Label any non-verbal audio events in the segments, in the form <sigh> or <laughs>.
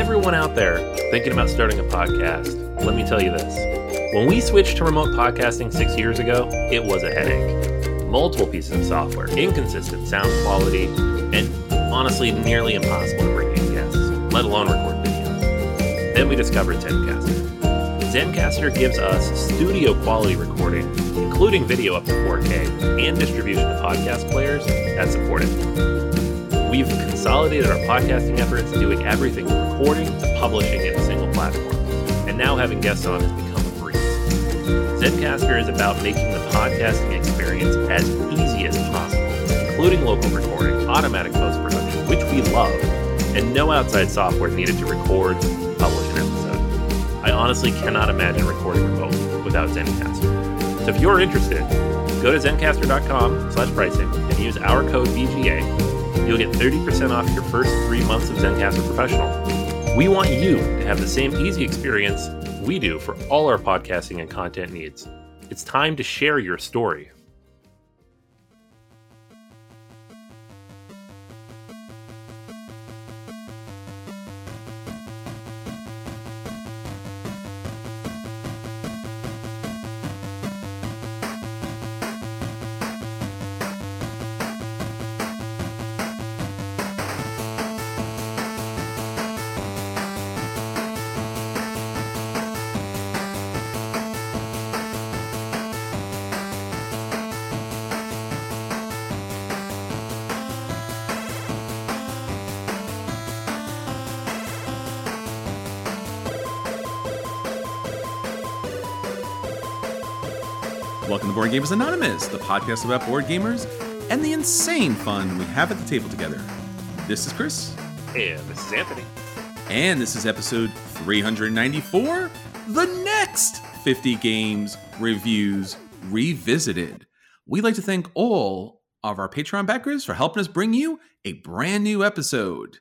everyone out there thinking about starting a podcast, let me tell you this. When we switched to remote podcasting six years ago, it was a headache. Multiple pieces of software, inconsistent sound quality, and honestly, nearly impossible to bring in guests, let alone record video. Then we discovered Zencastr. Zencastr gives us studio quality recording, including video up to 4K, and distribution to podcast players that support it. We've consolidated our podcasting efforts, doing everything from recording to publishing in a single platform, and now having guests on has become a breeze. Zencastr is about making the podcasting experience as easy as possible, including local recording, automatic post production, which we love, and no outside software needed to record, publish an episode. I honestly cannot imagine recording remote without Zencastr. So if you're interested, go to zencastr.com slash pricing and use our code BGA. You'll get 30% off your first three months of Zencastr Professional. We want you to have the same easy experience we do for all our podcasting and content needs. It's time to share your story. Board Gamers Anonymous, the podcast about board gamers and the insane fun we have at the table together. This is Chris, And this is Anthony. and this is episode 394 The next 50 games reviews revisited. We'd like to thank all of our Patreon backers for helping us bring you a brand new episode.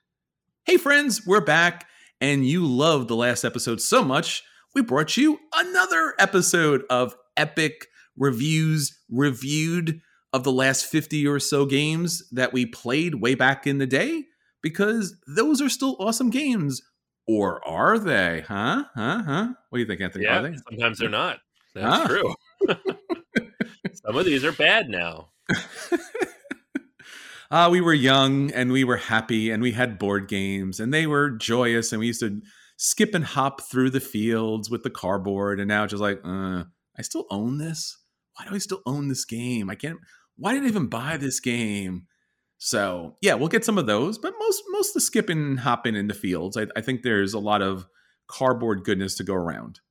Hey, friends, we're back, and you loved the last episode so much, we brought you another episode of epic reviews reviewed of the last 50 or so games that we played way back in the day because those are still awesome games. Or are they? Huh? Huh? Huh? What do you think, Anthony? Yeah, Are they? sometimes they're not. That's Ah. true. <laughs> Some of these are bad now. <laughs> uh, we were young and we were happy and we had board games and they were joyous and we used to skip and hop through the fields with the cardboard and now just like, uh, I still own this? Why do I still own this game? I can't. Why did I even buy this game? So yeah, we'll get some of those, but most most of the skipping and hopping in the fields, I, I think there's a lot of cardboard goodness to go around.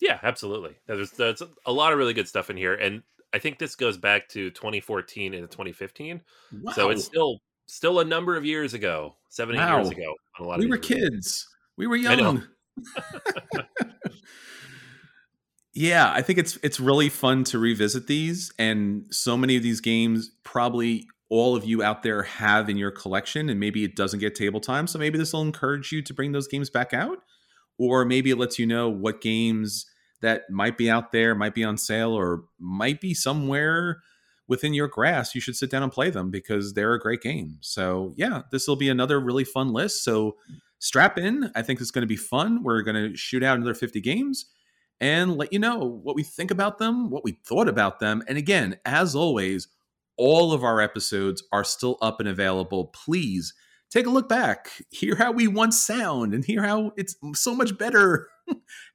Yeah, absolutely. There's, there's a lot of really good stuff in here. And I think this goes back to 2014 and 2015. Wow. So it's still still a number of years ago, seven, eight years ago. A lot we were kids. We were young. <laughs> <laughs> <laughs> yeah, I think it's it's really fun to revisit these, and so many of these games probably all of you out there have in your collection, and maybe it doesn't get table time, so maybe this will encourage you to bring those games back out, or maybe it lets you know what games that might be out there, might be on sale, or might be somewhere within your grasp. You should sit down and play them because they're a great game. So yeah, this will be another really fun list. So strap in. I think it's going to be fun. We're going to shoot out another 50 games and let you know what we think about them, what we thought about them. And again, as always, all of our episodes are still up and available. Please take a look back, hear how we once sound, and hear how it's so much better. <laughs>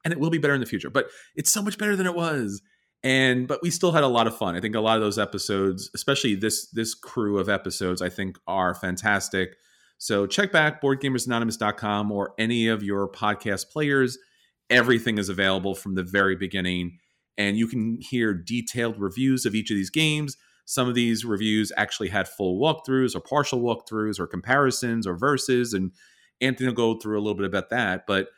and it will be better in the future, but it's so much better than it was. And but we still had a lot of fun. I think a lot of those episodes, especially this this crew of episodes, I think are fantastic. So check back boardgamersanonymous.com or any of your podcast players. Everything is available from the very beginning, and you can hear detailed reviews of each of these games. Some of these reviews actually had full walkthroughs or partial walkthroughs or comparisons or verses, and Anthony will go through a little bit about that. But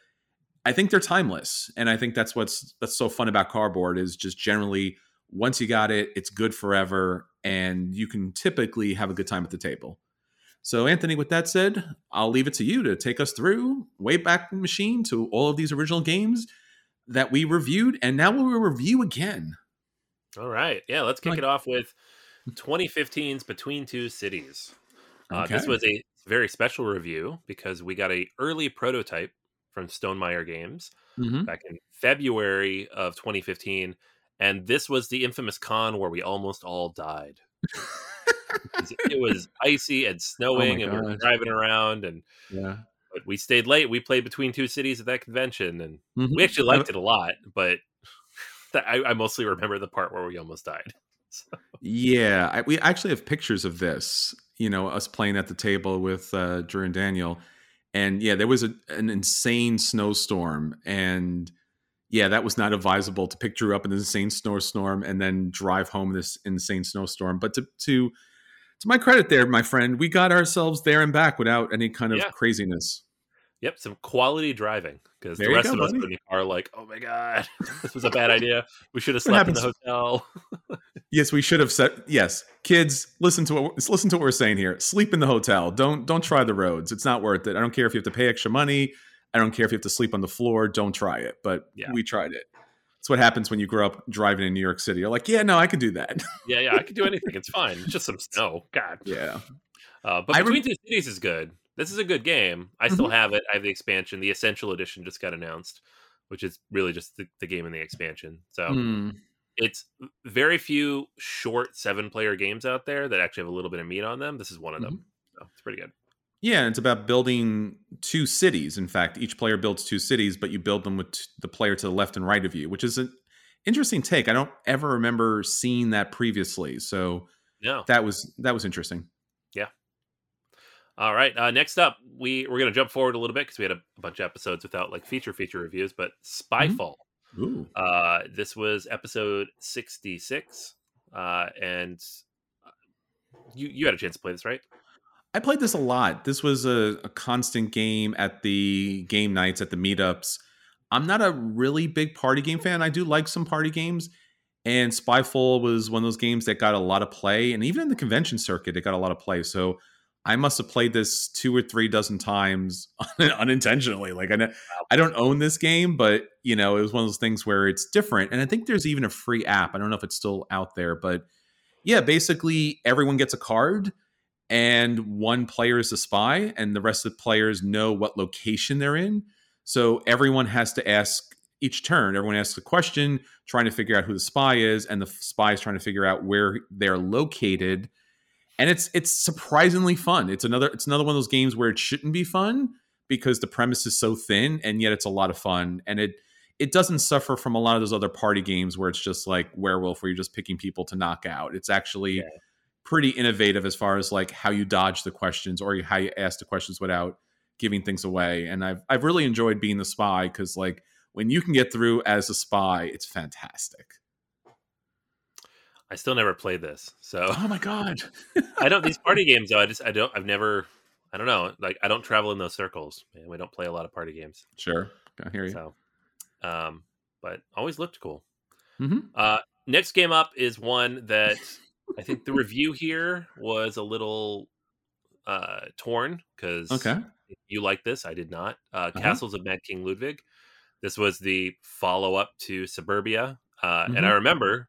I think they're timeless, and I think that's what's that's so fun about cardboard is just generally once you got it, it's good forever, and you can typically have a good time at the table. So, Anthony, with that said, I'll leave it to you to take us through Wayback Machine to all of these original games that we reviewed, and now we'll review again. All right. Yeah, let's kick Like- it off with 2015's Between Two Cities. Uh, This was a very special review because we got a early prototype from Stonemaier Games Mhm. back in February of 2015, and this was the infamous con where we almost all died. <laughs> It was icy and snowing, and we were driving around, and Yeah. but we stayed late. We played between two cities at that convention, and Mhm. we actually liked it a lot. But <laughs> I, I mostly remember the part where we almost died. <laughs> So, Yeah, I, we actually have pictures of this. You know, us playing at the table with uh, Drew and Daniel, and yeah, there was a, an insane snowstorm, and yeah, that was not advisable to pick Drew up in this insane snowstorm and then drive home in this insane snowstorm. But to to to my credit, there, my friend, we got ourselves there and back without any kind of Yeah. craziness. yep, some quality driving because the rest go, of us buddy. were in the car like, "Oh my god, <laughs> this was a bad idea. We should have slept in the hotel." <laughs> Yes, we should have said yes. Kids, listen to what listen to what we're saying here. Sleep in the hotel. Don't don't try the roads. It's not worth it. I don't care if you have to pay extra money. I don't care if you have to sleep on the floor. Don't try it. But Yeah. we tried it. That's what happens when you grow up driving in New York City. You're like, yeah, no, I could do that. <laughs> yeah, yeah, I could do anything. It's fine. It's just some snow. God. yeah. Uh, but I rem- Between Two Cities is good. This is a good game. I still have it. I have the expansion. The Essential Edition just got announced, which is really just the, the game and the expansion. So Hmm. it's very few short seven player games out there that actually have a little bit of meat on them. This is one of them. So it's pretty good. Yeah, it's about building two cities. In fact, each player builds two cities, but you build them with t- the player to the left and right of you, which is an interesting take. I don't ever remember seeing that previously. So No. that was that was interesting. Yeah. All right. Uh, next up, we we're gonna jump forward a little bit because we had a, a bunch of episodes without like feature feature reviews. But Spyfall. Ooh. Uh, this was episode sixty six, uh, and uh, you you had a chance to play this, right? I played this a lot. This was a, a constant game at the game nights, at the meetups. I'm not a really big party game fan. I do like some party games. And Spyfall was one of those games that got a lot of play. And even in the convention circuit, it got a lot of play. So I must have played this two or three dozen times <laughs> unintentionally. Like I, know, I don't own this game, but you know, it was one of those things where it's different. And I think there's even a free app. I don't know if it's still out there, but yeah, basically everyone gets a card and one player is a spy and the rest of the players know what location they're in. So everyone has to ask each turn. Everyone asks a question trying to figure out who the spy is and the spy is trying to figure out where they're located. And it's it's surprisingly fun. It's another it's another one of those games where it shouldn't be fun because the premise is so thin and yet it's a lot of fun. And it it doesn't suffer from a lot of those other party games where it's just like werewolf where you're just picking people to knock out. It's actually Yeah. Pretty innovative as far as like how you dodge the questions or how you ask the questions without giving things away. And I've I've really enjoyed being the spy because like when you can get through as a spy, it's fantastic. I still never played this, so Oh my god! <laughs> I don't. These party <laughs> games, though, I just I don't. I've never. I don't know. Like I don't travel in those circles. and we don't play a lot of party games. Sure, I hear you. So, um, but always looked cool. Mhm. Uh, next game up is one that I think the review here was a little uh torn because Okay. you like this. I did not. Uh, Uh-huh. Castles of Mad King Ludwig. This was the follow up to Suburbia, uh, and Mhm. I remember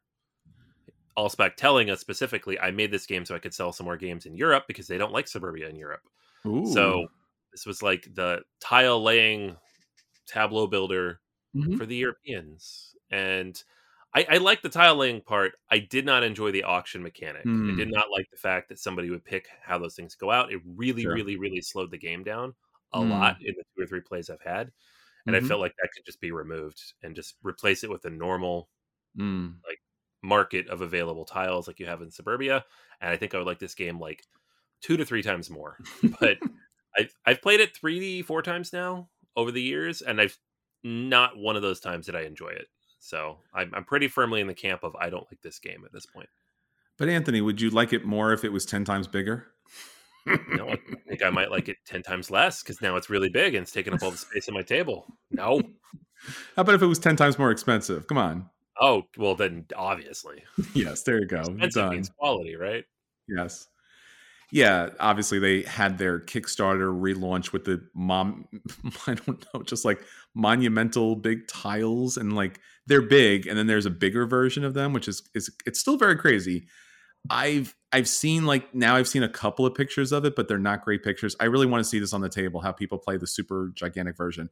Alspach telling us specifically, I made this game so I could sell some more games in Europe because they don't like Suburbia in Europe. Ooh. So this was like the tile laying tableau builder Mhm. for the Europeans, and I, I like the tile laying part. I did not enjoy the auction mechanic. I Hmm. did not like the fact that somebody would pick how those things go out. It really, Sure. really, really slowed the game down a Hmm. lot in the two or three plays I've had, and Mhm. I felt like that could just be removed and just replace it with a normal Mm. market of available tiles like you have in Suburbia. And I think I would like this game like two to three times more. <laughs> But I've I've played it three, four times now over the years, and I've not one of those times that I enjoy it. So I'm I'm pretty firmly in the camp of I don't like this game at this point. But Anthony, would you like it more if it was ten times bigger? No, I think I might like it ten times less because now it's really big and it's taking up all the space on my table. No. <laughs> How about if it was ten times more expensive? Come on. Oh well, then obviously <laughs> yes, there you go. expensive Done. means quality, right? Yes. Yeah, obviously they had their Kickstarter relaunch with the mom <laughs> I don't know, just like monumental big tiles and like they're big and then there's a bigger version of them which is is it's still very crazy. I've I've seen like now I've seen a couple of pictures of it, but they're not great pictures. I really want to see this on the table, how people play the super gigantic version.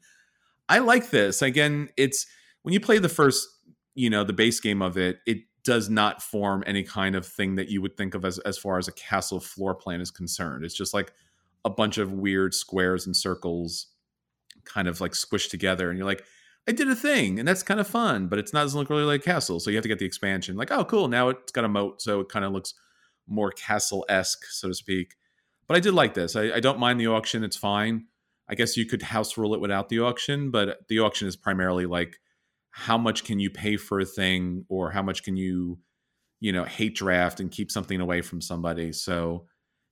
I like this. Again, it's when you play the first, you know, the base game of it, it does not form any kind of thing that you would think of as as far as a castle floor plan is concerned. It's just like a bunch of weird squares and circles kind of like squished together and you're like I did a thing, and that's kind of fun, but it's not doesn't look really like castle. So you have to get the expansion. Like, oh, cool! Now it's got a moat, so it kind of looks more castle esque, so to speak. But I did like this. I, I, don't mind the auction; it's fine. I guess you could house rule it without the auction, but the auction is primarily like how much can you pay for a thing, or how much can you, you know, hate draft and keep something away from somebody. So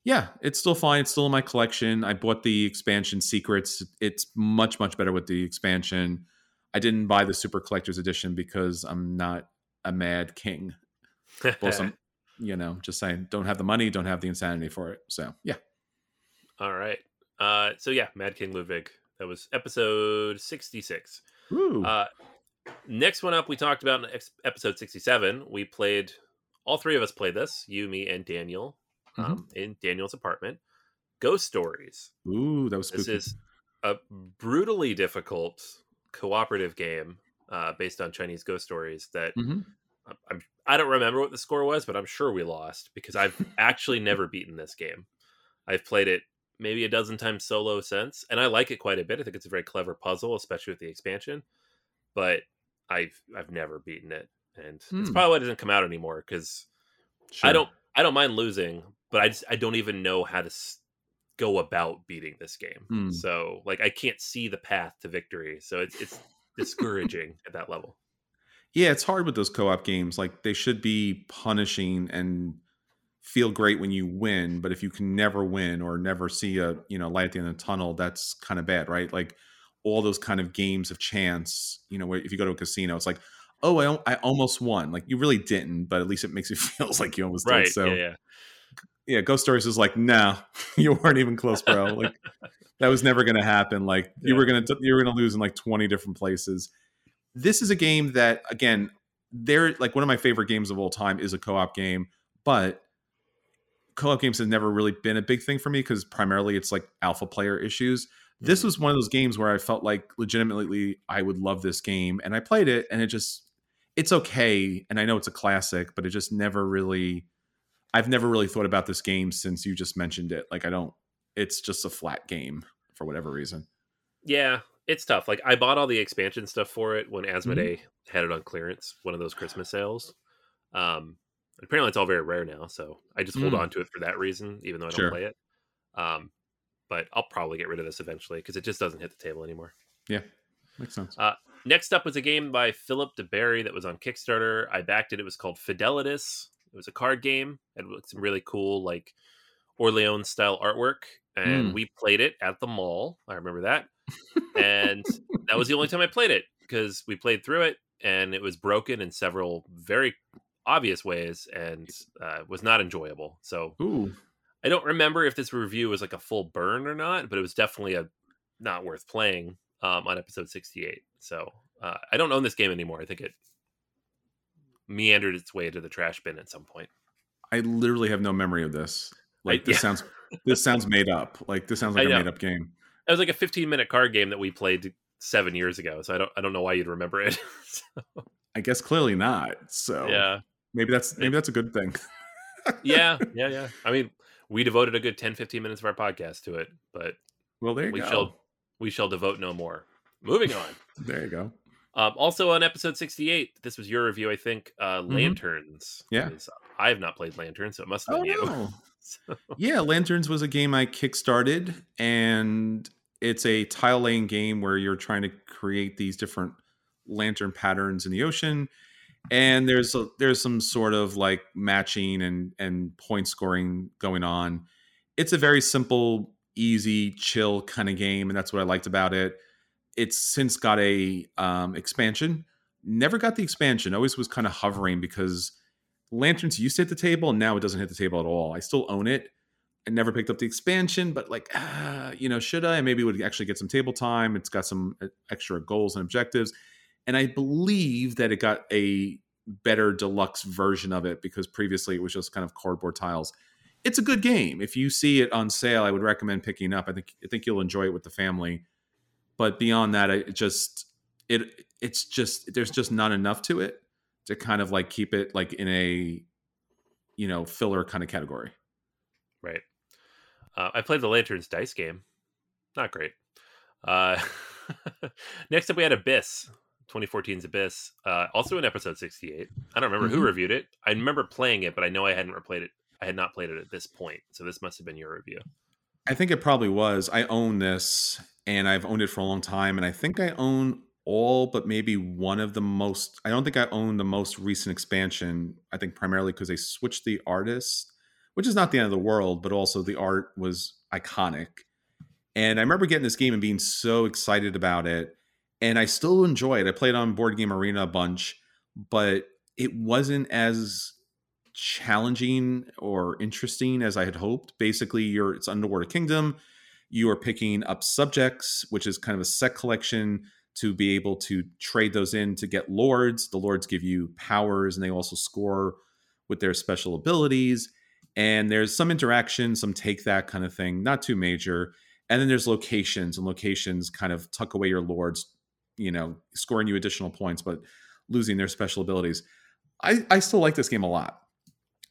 yeah, it's still fine. It's still in my collection. I bought the expansion secrets. It's much much better with the expansion I didn't buy the Super Collector's Edition because I'm not a mad king. <laughs> Plus, I'm, you know, just saying, don't have the money, don't have the insanity for it. So, yeah. All right. Uh, so yeah, Mad King Ludwig. That was episode 66. Uh, next one up, we talked about in episode 67. We played, all three of us played this, you, me, and Daniel, mm-hmm. um, in Daniel's apartment. Ghost Stories. Ooh, that was spooky. This is a brutally difficult cooperative game uh, based on Chinese ghost stories that mm-hmm. I'm, I don't remember what the score was, but I'm sure we lost because I've actually never beaten this game. I've played it maybe a dozen times solo since, and I like it quite a bit. I think it's a very clever puzzle, especially with the expansion. But I've I've never beaten it, and mm. it's hmm. probably why it doesn't come out anymore because sure. I don't I don't mind losing, but I just I don't even know how to go about beating this game. Mm. So like I can't see the path to victory. So it's it's discouraging at that level. Yeah, it's hard with those co-op games. Like they should be punishing and feel great when you win, but if you can never win or never see a, you know, light at the end of the tunnel, that's kind of bad, right? Like all those kind of games of chance, you know, if you go to a casino, it's like, oh, I, I almost won. Like you really didn't, but at least it makes you <laughs> feel like you almost right. did. So yeah, yeah yeah, Ghost Stories is like, no, <laughs> you weren't even close, bro. Like <laughs> that was never going to happen. Like yeah. you were going to you were going to lose in like 20 different places. This is a game that again, they're like one of my favorite games of all time is a co-op game, but co-op games have never really been a big thing for me because primarily it's like alpha player issues. This mm-hmm. was one of those games where I felt like legitimately I would love this game and I played it and it just it's okay and I know it's a classic, but it just never really I've never really thought about this game since you just mentioned it. Like I don't it's just a flat game for whatever reason. Yeah, it's tough. Like I bought all the expansion stuff for it when Asmodee mm-hmm. had it on clearance, one of those Christmas sales. Um apparently it's all very rare now, so I just hold mm. on to it for that reason, even though I don't sure. play it. Um but I'll probably get rid of this eventually because it just doesn't hit the table anymore. Yeah, makes sense. Uh, next up was a game by Philip duBarry that was on Kickstarter. I backed it. It was called Fidelitas. It was a card game. It looked some really cool, like Orleans style artwork, and mm. we played it at the mall. I remember that, <laughs> and that was the only time I played it because we played through it, and it was broken in several very obvious ways, and uh, was not enjoyable. So, Ooh. I don't remember if this review was like a full burn or not, but it was definitely a not worth playing um, on episode sixty-eight. So uh, I don't own this game anymore. I think it meandered its way to the trash bin at some point. I literally have no memory of this. Like I, this yeah. <laughs> sounds this sounds made up. Like this sounds like a made up game. It was like a 15 minute card game that we played seven years ago. So I don't I don't know why you'd remember it. <laughs> so. I guess clearly not. So yeah, maybe that's maybe that's a good thing. <laughs> yeah, yeah, yeah. I mean, we devoted a good 10, 15 minutes of our podcast to it, but well, there we go. shall we shall devote no more. Moving on. there you go. Um, also on episode 68, this was your review, I think, uh, mm-hmm. Lanterns. Yeah. I have not played Lanterns, so it must have been oh, you. No. <laughs> so. Yeah, Lanterns was a game I kickstarted, and it's a tile laying game where you're trying to create these different lantern patterns in the ocean. And there's a, there's some sort of like matching and and point scoring going on. It's a very simple, easy, chill kind of game, and that's what I liked about it it's since got a um, expansion. Never got the expansion. Always was kind of hovering because Lanterns used to hit the table, and now it doesn't hit the table at all. I still own it. I never picked up the expansion, but like, ah, you know, should I? Maybe would actually get some table time. It's got some uh, extra goals and objectives, and I believe that it got a better deluxe version of it because previously it was just kind of cardboard tiles. It's a good game. If you see it on sale, I would recommend picking up. I think I think you'll enjoy it with the family. But beyond that, it just it it's just there's just not enough to it to kind of like keep it like in a you know filler kind of category. Right. Uh, I played the Lanterns dice game. Not great. Uh, <laughs> next up, we had Abyss, 2014's Abyss, uh, also in episode 68. I don't remember mm-hmm. who reviewed it. I remember playing it, but I know I hadn't replayed it. I had not played it at this point, so this must have been your review. I think it probably was. I own this, and I've owned it for a long time, and I think I own all but maybe one of the most. I don't think I own the most recent expansion. I think primarily because they switched the artist, which is not the end of the world, but also the art was iconic. And I remember getting this game and being so excited about it and I still enjoy it. I played on Board Game Arena a bunch, but it wasn't as challenging or interesting as I had hoped. Basically, you're it's Underwater Kingdom. You are picking up subjects, which is kind of a set collection to be able to trade those in to get lords. The lords give you powers and they also score with their special abilities. And there's some interaction, some take that kind of thing, not too major. And then there's locations, and locations kind of tuck away your lords you know, scoring you additional points, but losing their special abilities. I, I still like this game a lot.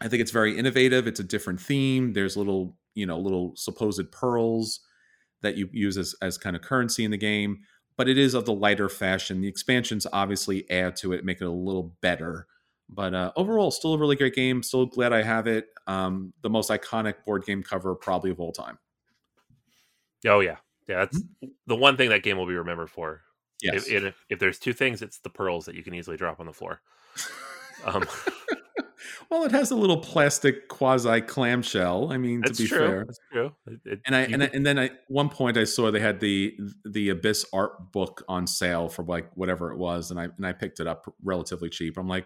I think it's very innovative. It's a different theme. There's little, you know, little supposed pearls that you use as, as kind of currency in the game, but it is of the lighter fashion. The expansions obviously add to it, make it a little better. But uh, overall, still a really great game. Still glad I have it. Um, the most iconic board game cover probably of all time. Oh yeah, yeah. That's mm-hmm. the one thing that game will be remembered for. Yes. If, if, if, there's two things, it's the pearls that you can easily drop on the floor. <laughs> Um, well, it has a little plastic quasi clamshell. I mean, to be true. fair, that's true. It, and I and, I, and then at one point I saw they had the the Abyss art book on sale for like whatever it was, and I and I picked it up relatively cheap. I'm like,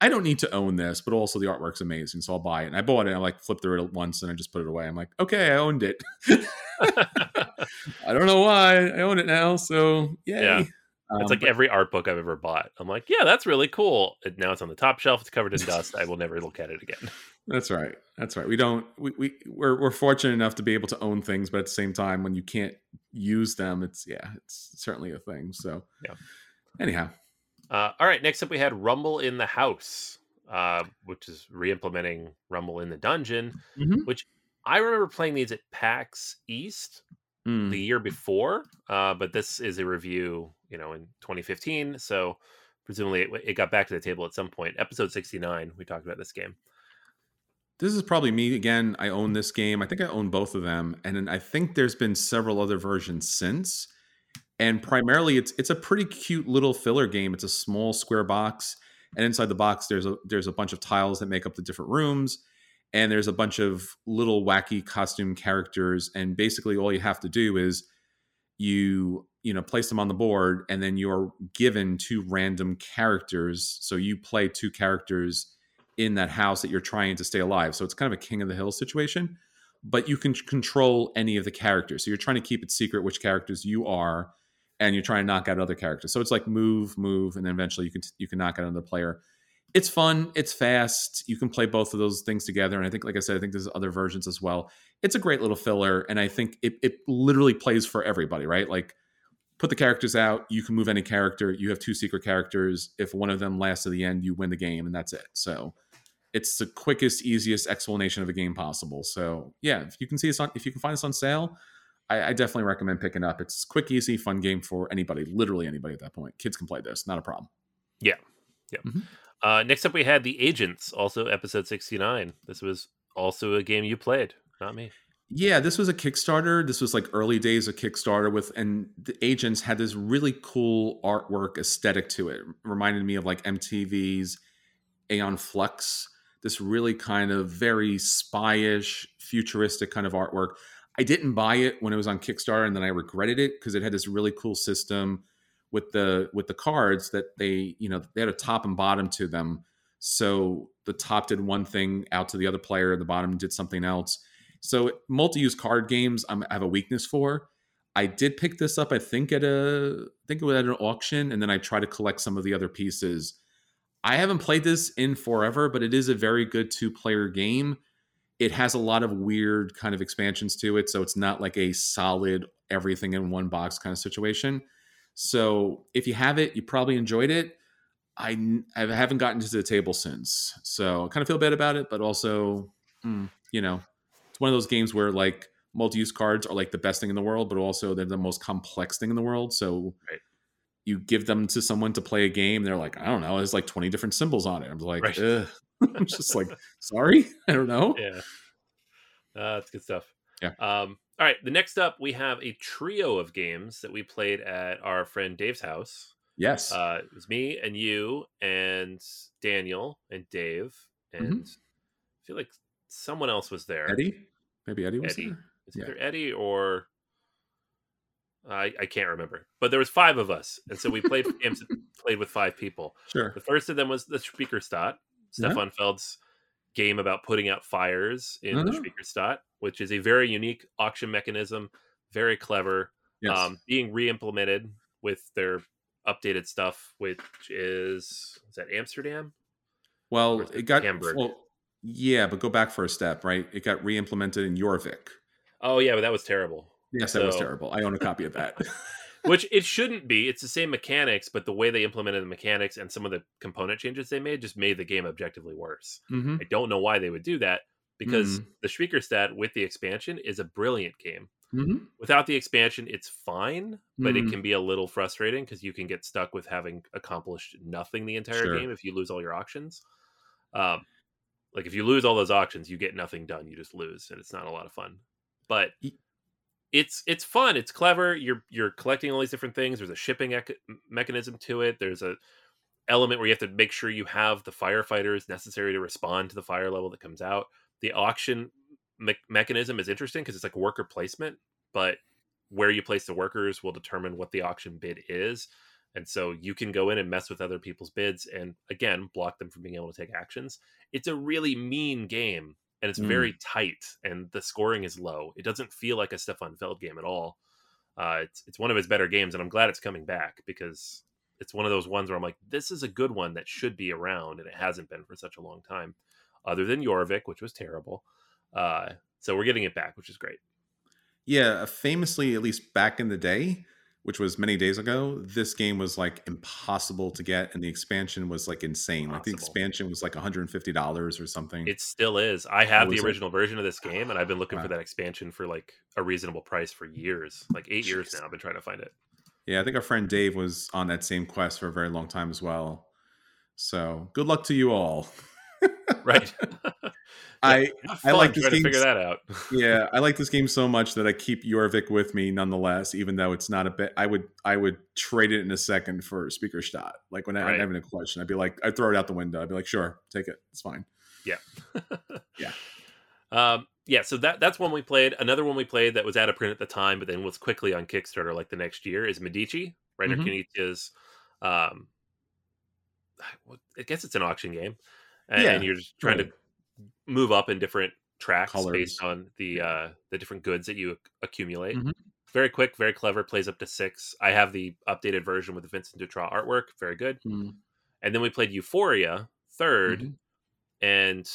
I don't need to own this, but also the artwork's amazing, so I'll buy it. And I bought it. And I like flipped through it once, and I just put it away. I'm like, okay, I owned it. <laughs> <laughs> I don't know why I own it now. So yay. yeah. Um, it's like but, every art book I've ever bought. I'm like, yeah, that's really cool. And now it's on the top shelf. It's covered in dust. I will never look at it again. <laughs> That's right. That's right. We don't. We we we're we're fortunate enough to be able to own things, but at the same time, when you can't use them, it's yeah, it's certainly a thing. So yeah. Anyhow. Uh, all right. Next up, we had Rumble in the House, uh, which is re-implementing Rumble in the Dungeon, mm-hmm. which I remember playing these at PAX East mm. the year before, uh, but this is a review, you know, in 2015. So presumably it, it, got back to the table at some point. Episode 69, we talked about this game. This is probably me again. I own this game. I think I own both of them, and I think there's been several other versions since. And primarily, it's it's a pretty cute little filler game. It's a small square box, and inside the box there's a there's a bunch of tiles that make up the different rooms and there's a bunch of little wacky costume characters and basically all you have to do is you you know place them on the board and then you're given two random characters. So you play two characters in that house that you're trying to stay alive. So it's kind of a king of the hill situation but you can control any of the characters. So you're trying to keep it secret which characters you are and you're trying to knock out other characters. So it's like move move and then eventually you can you can knock out another player it's fun it's fast you can play both of those things together and i think like i said i think there's other versions as well. It's a great little filler and i think it, it literally plays for everybody right? Like put the characters out you can move any character you have two secret characters if one of them lasts to the end you win the game and that's it. So it's the quickest easiest explanation of a game possible. So yeah if you can see this on if you can find this on sale I, I definitely recommend picking up. It's quick easy fun game for anybody literally anybody at that point. Kids can play this not a problem. Yeah. Yeah. Mm-hmm. Uh, next up, we had the Agents, also episode sixty nine. This was also a game you played, not me. Yeah, this was a Kickstarter. This was like early days of Kickstarter with, and the Agents had this really cool artwork aesthetic to it. it reminded me of like MTV's Aeon Flux. This really kind of very spyish, futuristic kind of artwork. I didn't buy it when it was on Kickstarter, and then I regretted it because it had this really cool system with the with the cards that they you know they had a top and bottom to them so the top did one thing out to the other player and the bottom did something else so multi-use card games I'm, i have a weakness for i did pick this up i think at a i think it was at an auction and then i try to collect some of the other pieces I haven't played this in forever, but it is a very good two player game. It has a lot of weird kind of expansions to it, so it's not like a solid everything in one box kind of situation. So if you have it, you probably enjoyed it. I, I haven't gotten to the table since, so I kind of feel bad about it, but also, mm, you know, it's one of those games where like multi-use cards are like the best thing in the world, but also they're the most complex thing in the world. So Right. you give them to someone to play a game, they're like, I don't know, there's like 20 different symbols on it. I'm like, Right. <laughs> I'm just like, sorry, <laughs> I don't know. Yeah. Uh, that's good stuff. Yeah. Um, all right. The next up, we have a trio of games that we played at our friend Dave's house. Yes. Uh, it was me and you and Daniel and Dave and I feel like someone else was there. Mm-hmm. Eddie? Maybe Eddie was Eddie. there? Is Yeah. either Eddie or I, I can't remember. But there was five of us, and so we played <laughs> games played with five people. Sure. The first of them was the Speicherstadt, Yeah. Stefan Feld's game about putting out fires in the Uh-huh. Speicherstadt, which is a very unique auction mechanism, very clever, Yes. um, being re-implemented with their updated stuff, which is is that Amsterdam? well, it it got Hamburg? well, yeah, but go back for a step, right? It got re-implemented in Jorvik. Oh yeah, but that was terrible. Yes, that was terrible. I own a copy of that. <laughs> Which it shouldn't be. It's the same mechanics, but the way they implemented the mechanics and some of the component changes they made just made the game objectively worse. hmm I don't know why they would do that because Mm. the Stat with the expansion is a brilliant game. hmm Without the expansion, it's fine, but it Mm. can be a little frustrating because you can get stuck with having accomplished nothing the entire Sure. game if you lose all your auctions. Um, like if you lose all those auctions, you get nothing done. You just lose, and it's not a lot of fun. But it's it's fun. It's clever. You're you're collecting all these different things. There's a shipping ec- mechanism to it. There's a element where you have to make sure you have the firefighters necessary to respond to the fire level that comes out. The auction me- mechanism is interesting because it's like worker placement, but where you place the workers will determine what the auction bid is. And so you can go in and mess with other people's bids and again block them from being able to take actions. It's a really mean game and it's Mm. very tight and the scoring is low. It doesn't feel like a Stefan Feld game at all. Uh, it's it's one of his better games and I'm glad it's coming back because it's one of those ones where I'm like, this is a good one that should be around, and it hasn't been for such a long time, other than Jorvik, which was terrible. Uh, so we're getting it back, which is great. Yeah, famously, at least back in the day, which was many days ago, this game was like impossible to get, and the expansion was like insane. Like the expansion was like $150 or something. It still is. I have the is it? original version of this game, and I've been looking for that expansion for like a reasonable price for years, like eight years now. I've been trying to find it. yeah, I think our friend Dave was on that same quest for a very long time as well. So good luck to you all. <laughs> Right. <laughs> <laughs> I I like this trying to game figure that out. <laughs> yeah, I like this game so much that I keep Jorvik with me nonetheless, even though it's not a bit. I would I would trade it in a second for Speicherstadt. Like when Right. I'm having a question, I'd be like, I'd throw it out the window. I'd be like, sure, take it, it's fine. Yeah. Um, yeah, so that that's one we played. Another one we played that was out of print at the time, but then was quickly on Kickstarter like the next year is Medici, Rainer Mhm. Knizia um I guess it's an auction game. And, Yeah, and you're just trying to move up in different tracks Colors. based on the uh the different goods that you ac- accumulate. Mhm. Very quick, very clever, plays up to six. I have the updated version with the Vincent Dutrait artwork. Very good. Mm. And then we played Euphoria 3rd Mhm. and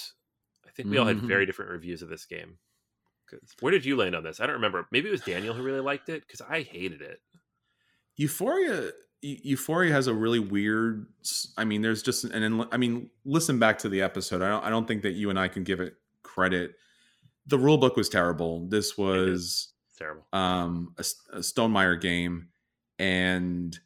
I think we all had very different reviews of this game. Where did you land on this? I don't remember. Maybe it was Daniel who really liked it because I hated it. Euphoria Eu- Euphoria has a really weird I mean there's just and then I mean listen back to the episode. I don't I don't think that you and I can give it credit. The rule book was terrible. This was terrible. um a, a Stonemaier game and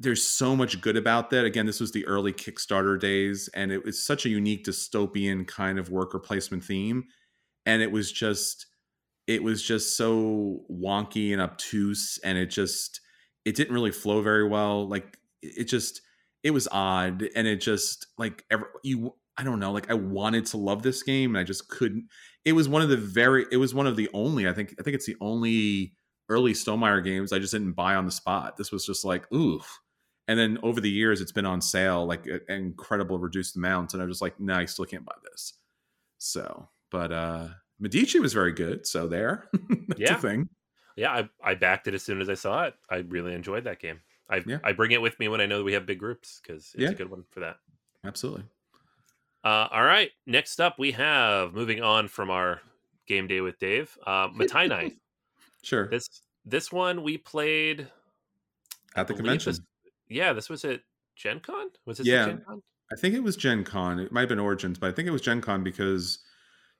there's so much good about that. Again, this was the early Kickstarter days and it was such a unique dystopian kind of worker placement theme and it was just it was just so wonky and obtuse and it just it didn't really flow very well like it just it was odd and it just like ever you i don't know like i wanted to love this game and i just couldn't it was one of the very it was one of the only i think i think it's the only early Stonemaier games i just didn't buy on the spot. This was just like ooh and then over the years it's been on sale like an incredible reduced amounts and i was just like no i still can't buy this. So but uh medici was very good so there. <laughs> That's Yeah. a thing Yeah, I, I backed it as soon as I saw it. I really enjoyed that game. I Yeah. I bring it with me when I know we have big groups because it's Yeah. a good one for that. Absolutely. Uh, all right. Next up, we have moving on from our game day with Dave, uh, <laughs> Mottainai Sure. This this one we played At the convention. This, yeah, this was at Gen Con. Was this Yeah. Gen Con? I think it was Gen Con. It might have been Origins, but I think it was Gen Con because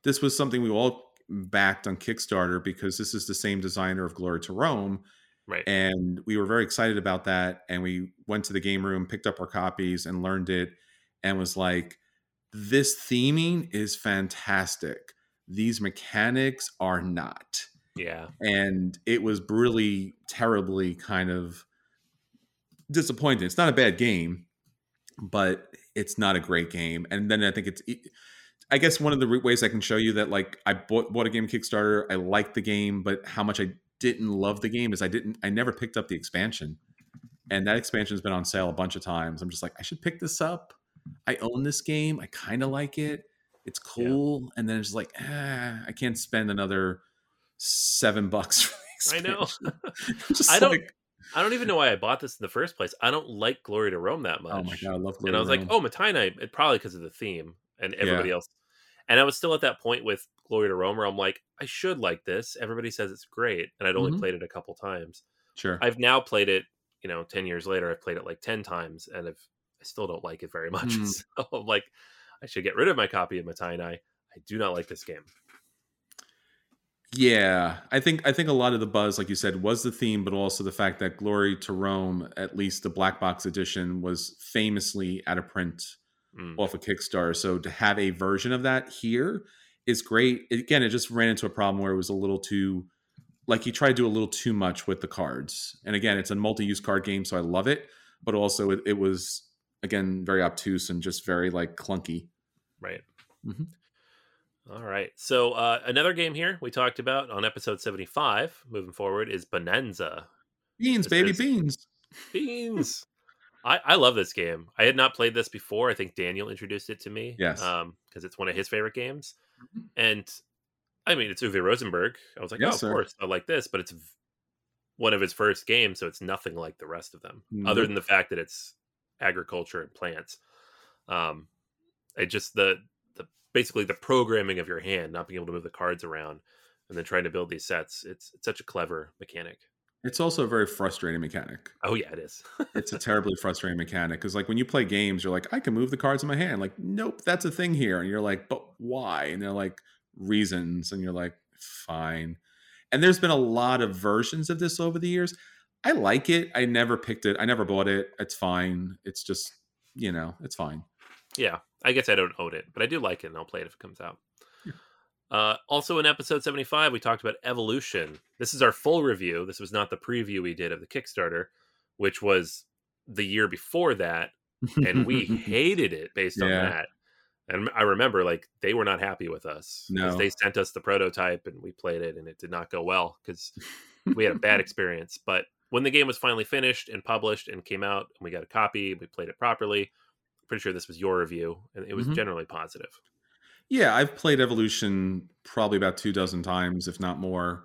this was something we all backed on Kickstarter because this is the same designer of Glory to Rome. Right. And we were very excited about that. And we went to the game room, picked up our copies, and learned it, and was like, this theming is fantastic. These mechanics are not. yeah. And it was really terribly kind of disappointing. It's not a bad game, but it's not a great game. And then I think it's, I guess one of the re- ways I can show you that, like, I bought, bought a game Kickstarter, I liked the game, but how much I didn't love the game is I didn't, I never picked up the expansion. And that expansion has been on sale a bunch of times. I'm just like, I should pick this up. I own this game. I kind of like it. It's Yeah. cool. And then it's like, ah, I can't spend another seven bucks <laughs> I know. expansion. I'm <laughs> <laughs> just I don't- like, I don't even know why I bought this in the first place. I don't like Glory to Rome that much. oh my god, I love Glory and I was like, oh, Mottainai, it probably because of the theme and everybody else. And I was still at that point with Glory to Rome where I'm like, I should like this. Everybody says it's great, and I'd only Mhm. played it a couple times. sure. I've now played it, you know, ten years later. I've played it like ten times, and I've I still don't like it very much. Hmm. <laughs> So I'm like, I should get rid of my copy of Mottainai. I do not like this game. Yeah, I think I think a lot of the buzz, like you said, was the theme, but also the fact that Glory to Rome, at least the black box edition, was famously out of print Mm. off of Kickstarter. So to have a version of that here is great. Again, it just ran into a problem where it was a little too, like he tried to do a little too much with the cards. And again, it's a multi-use card game, so I love it. But also, it, it was again very obtuse and just very like clunky. Right. Mhm. All right. So uh, another game here we talked about on episode 75, moving forward, is Bohnanza. Beans, This baby, is- beans. Beans. I, I love this game. I had not played this before. I think Daniel introduced it to me. Yes. Um, because it's one of his favorite games. Mhm. And I mean, it's Uwe Rosenberg. I was like, Yes, oh, of sir. course, I like this, but it's one of his first games, so it's nothing like the rest of them, other than the fact that it's agriculture and plants. Um, it just the the basically the programming of your hand, not being able to move the cards around, and then trying to build these sets. It's it's such a clever mechanic. It's also a very frustrating mechanic. Oh yeah, it is. <laughs> It's a terribly frustrating mechanic because, like, when you play games, you're like, I can move the cards in my hand. Like, nope, that's a thing here. And you're like, but why? And they're like, reasons. And you're like, fine. And there's been a lot of versions of this over the years. I like it. I never picked it. I never bought it. It's fine. It's just, you know, it's fine. Yeah, I guess I don't own it, but I do like it, and I'll play it if it comes out. Uh, also, in episode 75, we talked about Evolution. This is our full review. This was not the preview we did of the Kickstarter, which was the year before that, and we <laughs> hated it based on that. And I remember, like, they were not happy with us No. they sent us the prototype and we played it, and it did not go well because <laughs> we had a bad experience. But when the game was finally finished and published and came out, and we got a copy, we played it properly. Pretty sure this was your review, and it was Mhm. generally positive. Yeah, I've played Evolution probably about two dozen times, if not more.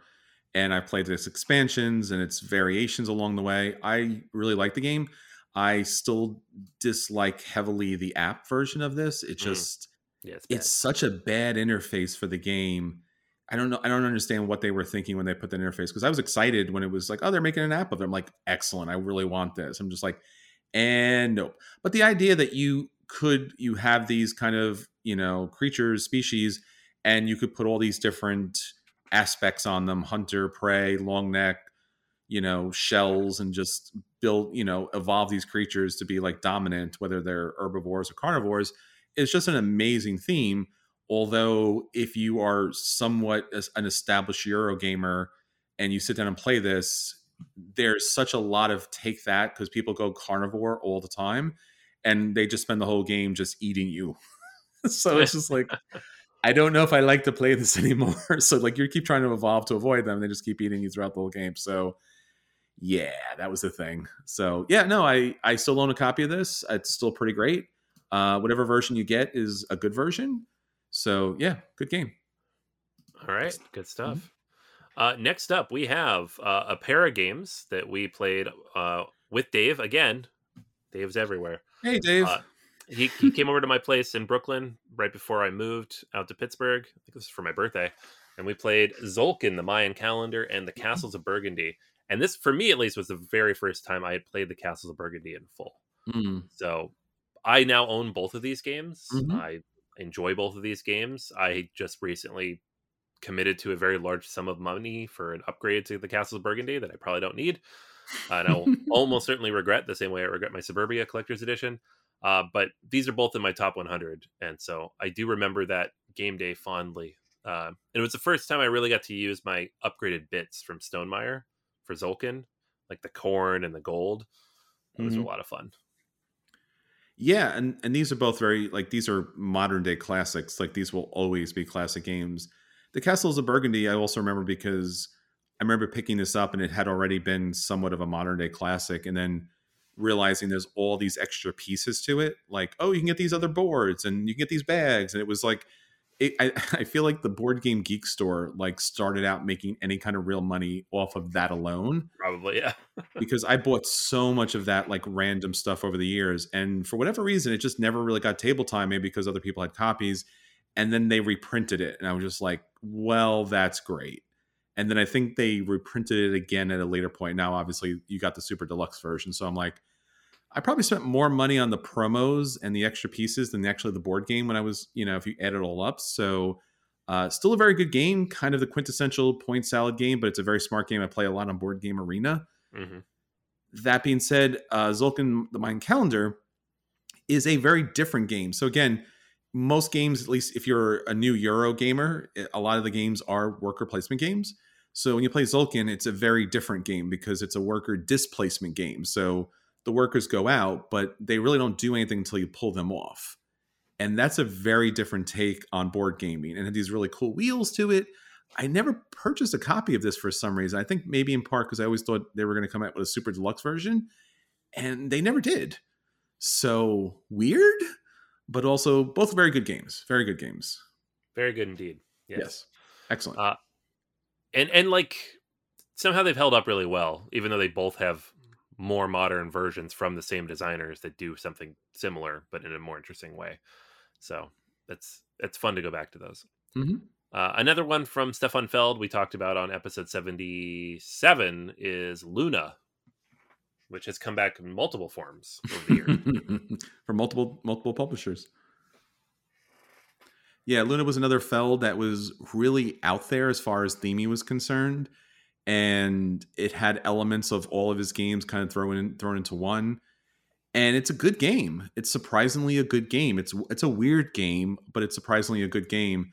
And I've played its expansions and its variations along the way. I really like the game. I still dislike heavily the app version of this. It Mm, just Yeah, it's, it's such a bad interface for the game. I don't know. I don't understand what they were thinking when they put that interface because I was excited when it was like, oh, they're making an app of it. I'm like, excellent. I really want this. I'm just like, and nope. But the idea that you could you have these kind of you know creatures, species, and you could put all these different aspects on them: hunter, prey, long neck, you know, shells, and just build you know evolve these creatures to be like dominant, whether they're herbivores or carnivores. It's just an amazing theme. Although, if you are somewhat an established Euro gamer and you sit down and play this, there's such a lot of take that because people go carnivore all the time and they just spend the whole game just eating you. <laughs> so it's just like, <laughs> I don't know if I like to play this <laughs> anymore. so, like, you keep trying to evolve to avoid them, they just keep eating you throughout the whole game. So, yeah, that was the thing. So, yeah, no, I I still own a copy of this. It's still pretty great. Uh, whatever version you get is a good version. So, yeah, good game. All right, good stuff. Mm-hmm. Uh, next up, we have uh, a pair of games that we played uh, with Dave. Again, Dave's everywhere. Hey, Dave. He, he came over to my place in Brooklyn right before I moved out to Pittsburgh. I think this was for my birthday. And we played Tzolk'in, the Mayan calendar, and the Castles of Burgundy. And this, for me at least, was the very first time I had played the Castles of Burgundy in full. Mm. So I now own both of these games. Mhm. I enjoy both of these games. I just recently committed to a very large sum of money for an upgrade to the Castles of Burgundy that I probably don't need. and I will <laughs> almost certainly regret the same way I regret my Suburbia Collector's Edition. Uh, but these are both in my top 100, and so I do remember that game day fondly. Uh, and it was the first time I really got to use my upgraded bits from Stonemaier for Tzolk'in, like the corn and the gold. Those Mhm. were a lot of fun. Yeah, and and these are both very like these are modern day classics. Like these will always be classic games. The Castles of Burgundy, I also remember because I remember picking this up and it had already been somewhat of a modern day classic, and then realizing there's all these extra pieces to it. Like, oh, you can get these other boards and you can get these bags, and it was like. It, I, <laughs> I feel like the board game geek store like started out making any kind of real money off of that alone Probably, yeah. <laughs> because I bought so much of that like random stuff over the years, and for whatever reason, it just never really got table time. Maybe because other people had copies, and then they reprinted it, and I was just like, "Well, that's great." And then I think they reprinted it again at a later point. Now, obviously, you got the super deluxe version, so I'm like, I probably spent more money on the promos and the extra pieces than actually the board game when I was, you know, if you add it all up. So, uh, still a very good game, kind of the quintessential point salad game, but it's a very smart game. I play a lot on Board Game Arena. hmm That being said, uh, Tzolk'in the Mayan Calendar is a very different game. So again, most games, at least if you're a new Euro gamer, a lot of the games are worker placement games. So when you play Tzolk'in, it's a very different game because it's a worker displacement game. So the workers go out, but they really don't do anything until you pull them off. And that's a very different take on board gaming and had these really cool wheels to it. I never purchased a copy of this for some reason. I think maybe in part because I always thought they were going to come out with a super deluxe version, and they never did. So weird, but also both very good games. Very good games. Very good indeed. Yes, Yes. excellent. Uh, and and like somehow they've held up really well, even though they both have more modern versions from the same designers that do something similar, but in a more interesting way. So it's it's fun to go back to those. Mhm. Uh, another one from Stefan Feld we talked about on episode seventy seven is Luna, which has come back in multiple forms over the years. <laughs> for multiple multiple publishers. Yeah, Luna was another Feld that was really out there as far as theming was concerned, and it had elements of all of his games kind of thrown in, thrown into one. And it's a good game. It's surprisingly a good game. It's it's a weird game, but it's surprisingly a good game.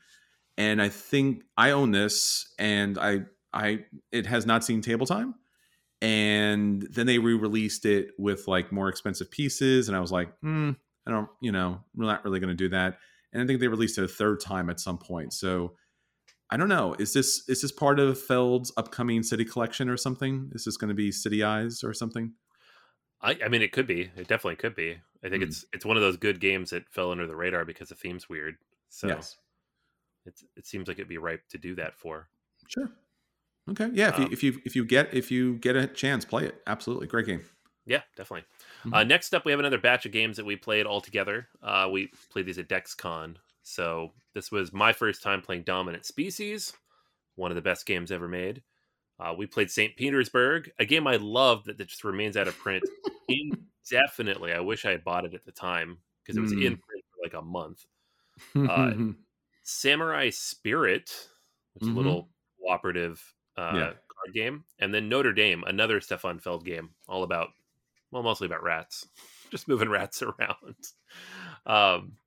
And I think I own this, and I I it has not seen table time and then they re-released it with like more expensive pieces and i was like hmm i don't you know we're not really going to do that and i think they released it a third time at some point so i don't know is this is this part of feld's upcoming city collection or something is this going to be city eyes or something I, I mean, it could be. It definitely could be. I think Hmm. it's it's one of those good games that fell under the radar because the theme's weird. So yes it's it seems like it'd be ripe to do that for. sure okay yeah if you Um, if you if you get if you get a chance play it absolutely great game Yeah, definitely. Mhm. Uh, next up, we have another batch of games that we played all together. Uh, we played these at DexCon. So this was my first time playing Dominant Species, one of the best games ever made. Uh, we played St. Petersburg, a game I love that, just remains out of print <laughs> indefinitely. I wish I had bought it at the time because it was Mm. in print for like a month. <laughs> Uh, Samurai Spirit, which is Mhm. a little cooperative uh, Yeah. card game, and then Notre Dame, another Stefan Feld game, all about well, mostly about rats, <laughs> just moving rats <laughs> around. Um,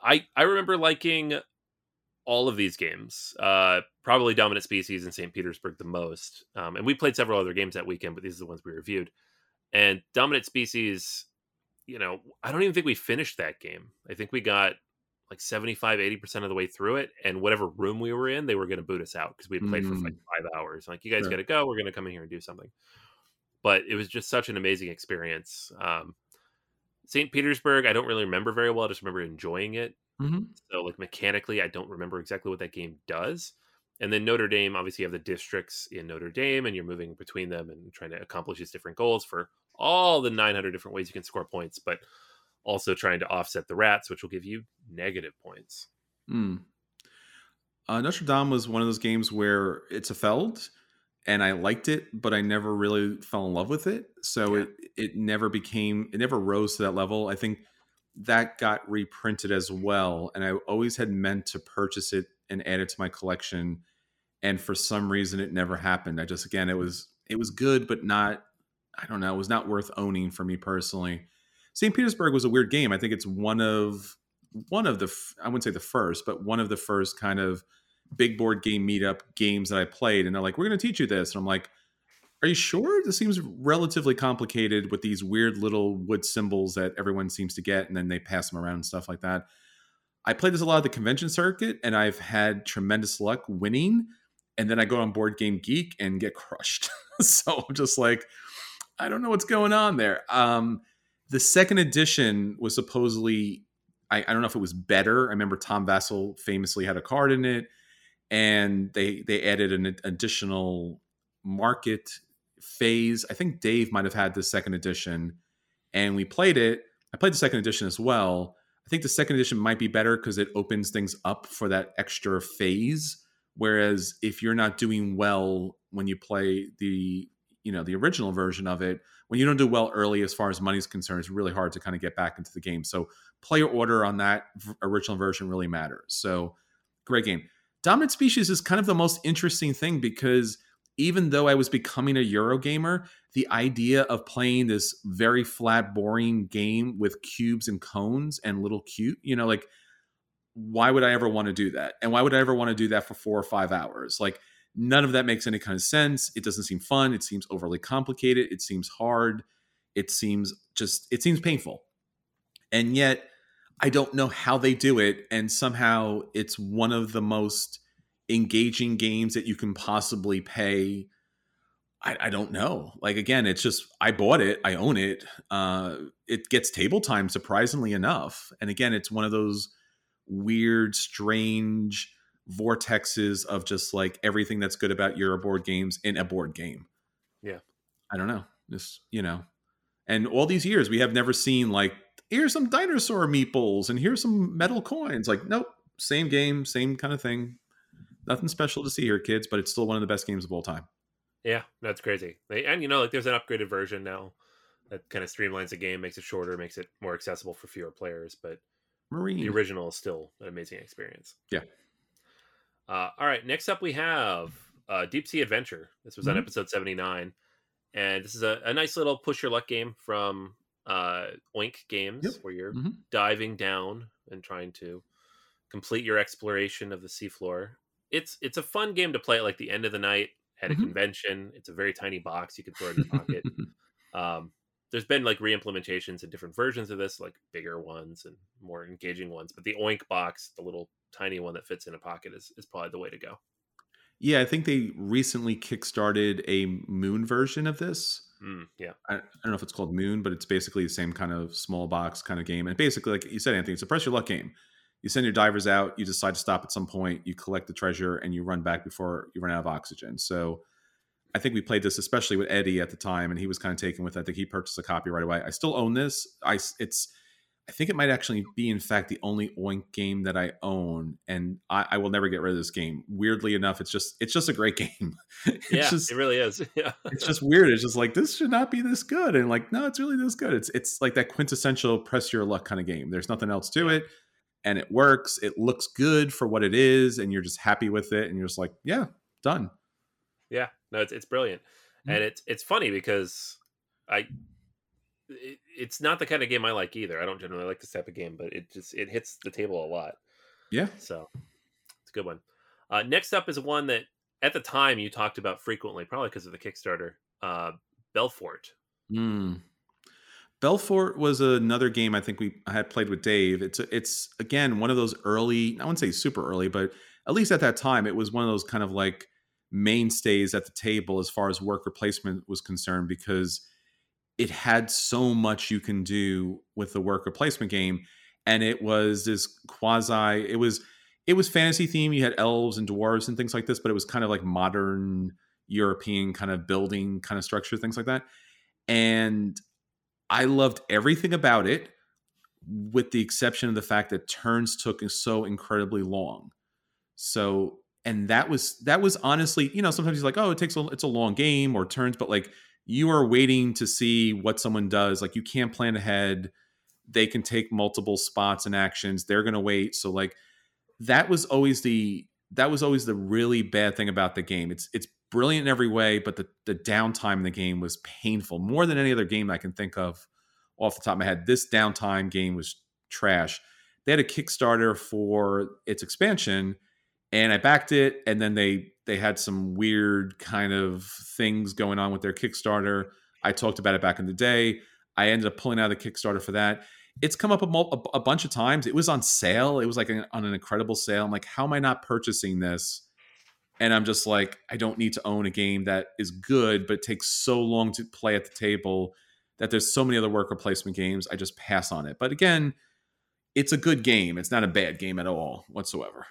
I I remember liking all of these games, uh, probably Dominant Species and St. Petersburg the most, um, and we played several other games that weekend, but these are the ones we reviewed. And Dominant Species, you know, I don't even think we finished that game. I think we got like 75 80% of the way through it and whatever room we were in they were going to boot us out because we played for like five hours. Like you guys Sure. got to go we're going to come in here and do something. But it was just such an amazing experience um, st petersburg i don't really remember very well i just remember enjoying it. Mhm. so like mechanically i don't remember exactly what that game does. And then notre dame obviously you have the districts in notre dame and you're moving between them and trying to accomplish these different goals for all the 900 different ways you can score points but also trying to offset the rats, which will give you negative points. Mm. Uh, Notre Dame was one of those games where it's a Feld, and I liked it, but I never really fell in love with it. So Yeah. it it never became it never rose to that level. I think that got reprinted as well, and I always had meant to purchase it and add it to my collection, and for some reason it never happened. I just again it was it was good, but not I don't know, it was not worth owning for me personally. St. Petersburg was a weird game. I think it's one of one of the I wouldn't say the first, but one of the first kind of big board game meetup games that I played. And they're like, "We're going to teach you this," and I'm like, "Are you sure? This seems relatively complicated with these weird little wood symbols that everyone seems to get, and then they pass them around and stuff like that." I played this a lot at the convention circuit, and I've had tremendous luck winning. And then I go on Board Game Geek and get crushed. <laughs> so I'm just like, I don't know what's going on there. Um, the second edition was supposedly I, I, don't know if it was better. I remember Tom Vasel famously had a card in it, and they they added an additional market phase. I think Dave might have had the second edition, and we played it. I played the second edition as well. I think the second edition might be better because it opens things up for that extra phase. Whereas if you're not doing well when you play the you know the original version of it, when you don't do well early as far as money's concerned, it's really hard to kind of get back into the game. So player order on that original version really matters. So great game. Dominant Species is kind of the most interesting thing because even though I was becoming a Eurogamer, the idea of playing this very flat, boring game with cubes and cones and little cute, you know, like why would I ever want to do that? And why would I ever want to do that for four or five hours? Like none of that makes any kind of sense. It doesn't seem fun. It seems overly complicated. It seems hard. It seems just, it seems painful. And yet, I don't know how they do it. And somehow it's one of the most engaging games that you can possibly pay. I, I don't know. Like, again, it's just, I bought it, I own it. Uh, it gets table time, surprisingly enough. And again, it's one of those weird, strange, vortexes of just like everything that's good about Euro board games in a board game. Yeah. I don't know. Just, you know. And all these years we have never seen like here's some dinosaur meeples and here's some metal coins. Like, nope, same game, same kind of thing. Nothing special to see here, kids, but it's still one of the best games of all time. Yeah, that's crazy. And you know, like there's an upgraded version now that kind of streamlines the game, makes it shorter, makes it more accessible for fewer players, but Marine. the original is still an amazing experience. Yeah. Uh, all right. Next up, we have uh, Deep Sea Adventure. This was on Mhm. episode 79. And this is a, a nice little push your luck game from uh, Oink Games Yep. where you're Mhm. diving down and trying to complete your exploration of the seafloor. It's it's a fun game to play at like the end of the night at a Mhm. convention. It's a very tiny box you can throw in your pocket. <laughs> um, there's been like re-implementations and different versions of this, like bigger ones and more engaging ones. But the Oink box, the little tiny one that fits in a pocket, is is probably the way to go. yeah, I think they recently kickstarted a moon version of this. Mm, yeah, I, I don't know if it's called Moon, but it's basically the same kind of small box kind of game. And basically, like you said, Anthony, it's a press your luck game. You send your divers out, you decide to stop at some point, you collect the treasure, and you run back before you run out of oxygen. So I think we played this especially with Eddie at the time, and he was kind of taken with. it. I think he purchased a copy right away. I still own this. I it's I think it might actually be, in fact, the only Oink game that I own, and I, I will never get rid of this game. Weirdly enough, it's just it's just a great <laughs> game. it's yeah, just it really is. <laughs> Yeah, it's just weird. It's just like this should not be this good, and like no, it's really this good. It's it's like that quintessential press your luck kind of game. There's nothing else to it, and it works. It looks good for what it is, and you're just happy with it, and you're just like, yeah, done. Yeah. No, it's it's brilliant, Mm. and it's it's funny because I. It, it's not the kind of game I like either. I don't generally like this type of game, but it just it hits the table a lot. Yeah, So it's a good one. Uh, next up is one that at the time you talked about frequently, probably because of the Kickstarter. Uh, Belfort. Mm. Belfort was another game I think we I had played with Dave. It's it's again one of those early. I wouldn't say super early, but at least at that time, it was one of those kind of like mainstays at the table as far as worker placement was concerned because it had so much you can do with the worker placement game, and it was this quasi. It was it was fantasy theme. You had elves and dwarves and things like this, but it was kind of like modern European kind of building kind of structure, things like that. And I loved everything about it, with the exception of the fact that turns took so incredibly long. So, and that was that was honestly, you know, sometimes he's like, oh, it takes a it's a long game or turns, but like you are waiting to see what someone does. Like you can't plan ahead. They can take multiple spots and actions. They're going to wait. So like that was always the that was always the really bad thing about the game. It's it's brilliant in every way, but the the downtime in the game was painful more than any other game I can think of off the top of my head. This downtime game was trash. They had a Kickstarter for its expansion, and I backed it, and then they they had some weird kind of things going on with their Kickstarter. I talked about it back in the day. I ended up pulling out of the Kickstarter for that. It's come up a, a, bunch of times. It was on sale. It was like an, on an incredible sale. I'm like, how am I not purchasing this? And I'm just like, I don't need to own a game that is good, but takes so long to play at the table that there's so many other worker placement games. I just pass on it. But again, it's a good game. It's not a bad game at all whatsoever.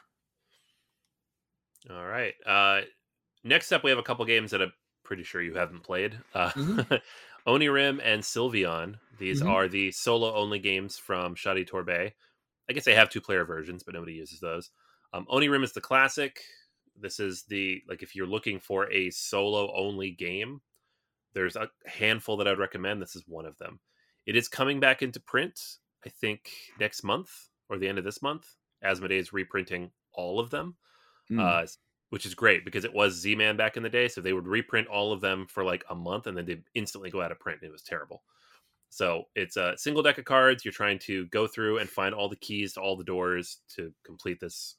All right. Uh, next up, we have a couple games that I'm pretty sure you haven't played. Uh, mm-hmm. <laughs> Onirim and Sylvion. These mm-hmm. are the solo only games from Shadi Torbey. I guess they have two player versions, but nobody uses those. Um, Onirim is the classic. This is the like if you're looking for a solo only game, there's a handful that I'd recommend. This is one of them. It is coming back into print, I think, next month or the end of this month. Asmodee is reprinting all of them, mm. uh, which is great because it was Z Man back in the day. So they would reprint all of them for like a month and then they'd instantly go out of print. It was terrible. So it's a single deck of cards. You're trying to go through and find all the keys to all the doors to complete this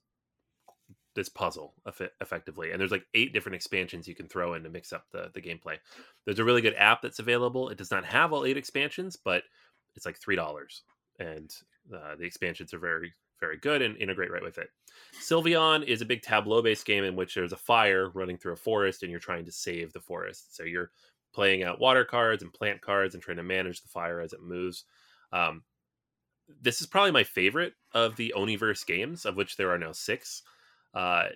this puzzle effectively. And there's like eight different expansions you can throw in to mix up the the gameplay. There's a really good app that's available. It does not have all eight expansions, but it's like three dollars, and uh, the expansions are very very good and integrate right with it. Sylvion is a big tableau based game in which there's a fire running through a forest and you're trying to save the forest. So you're playing out water cards and plant cards and trying to manage the fire as it moves. Um, this is probably my favorite of the Oniverse games, of which there are now six. Uh,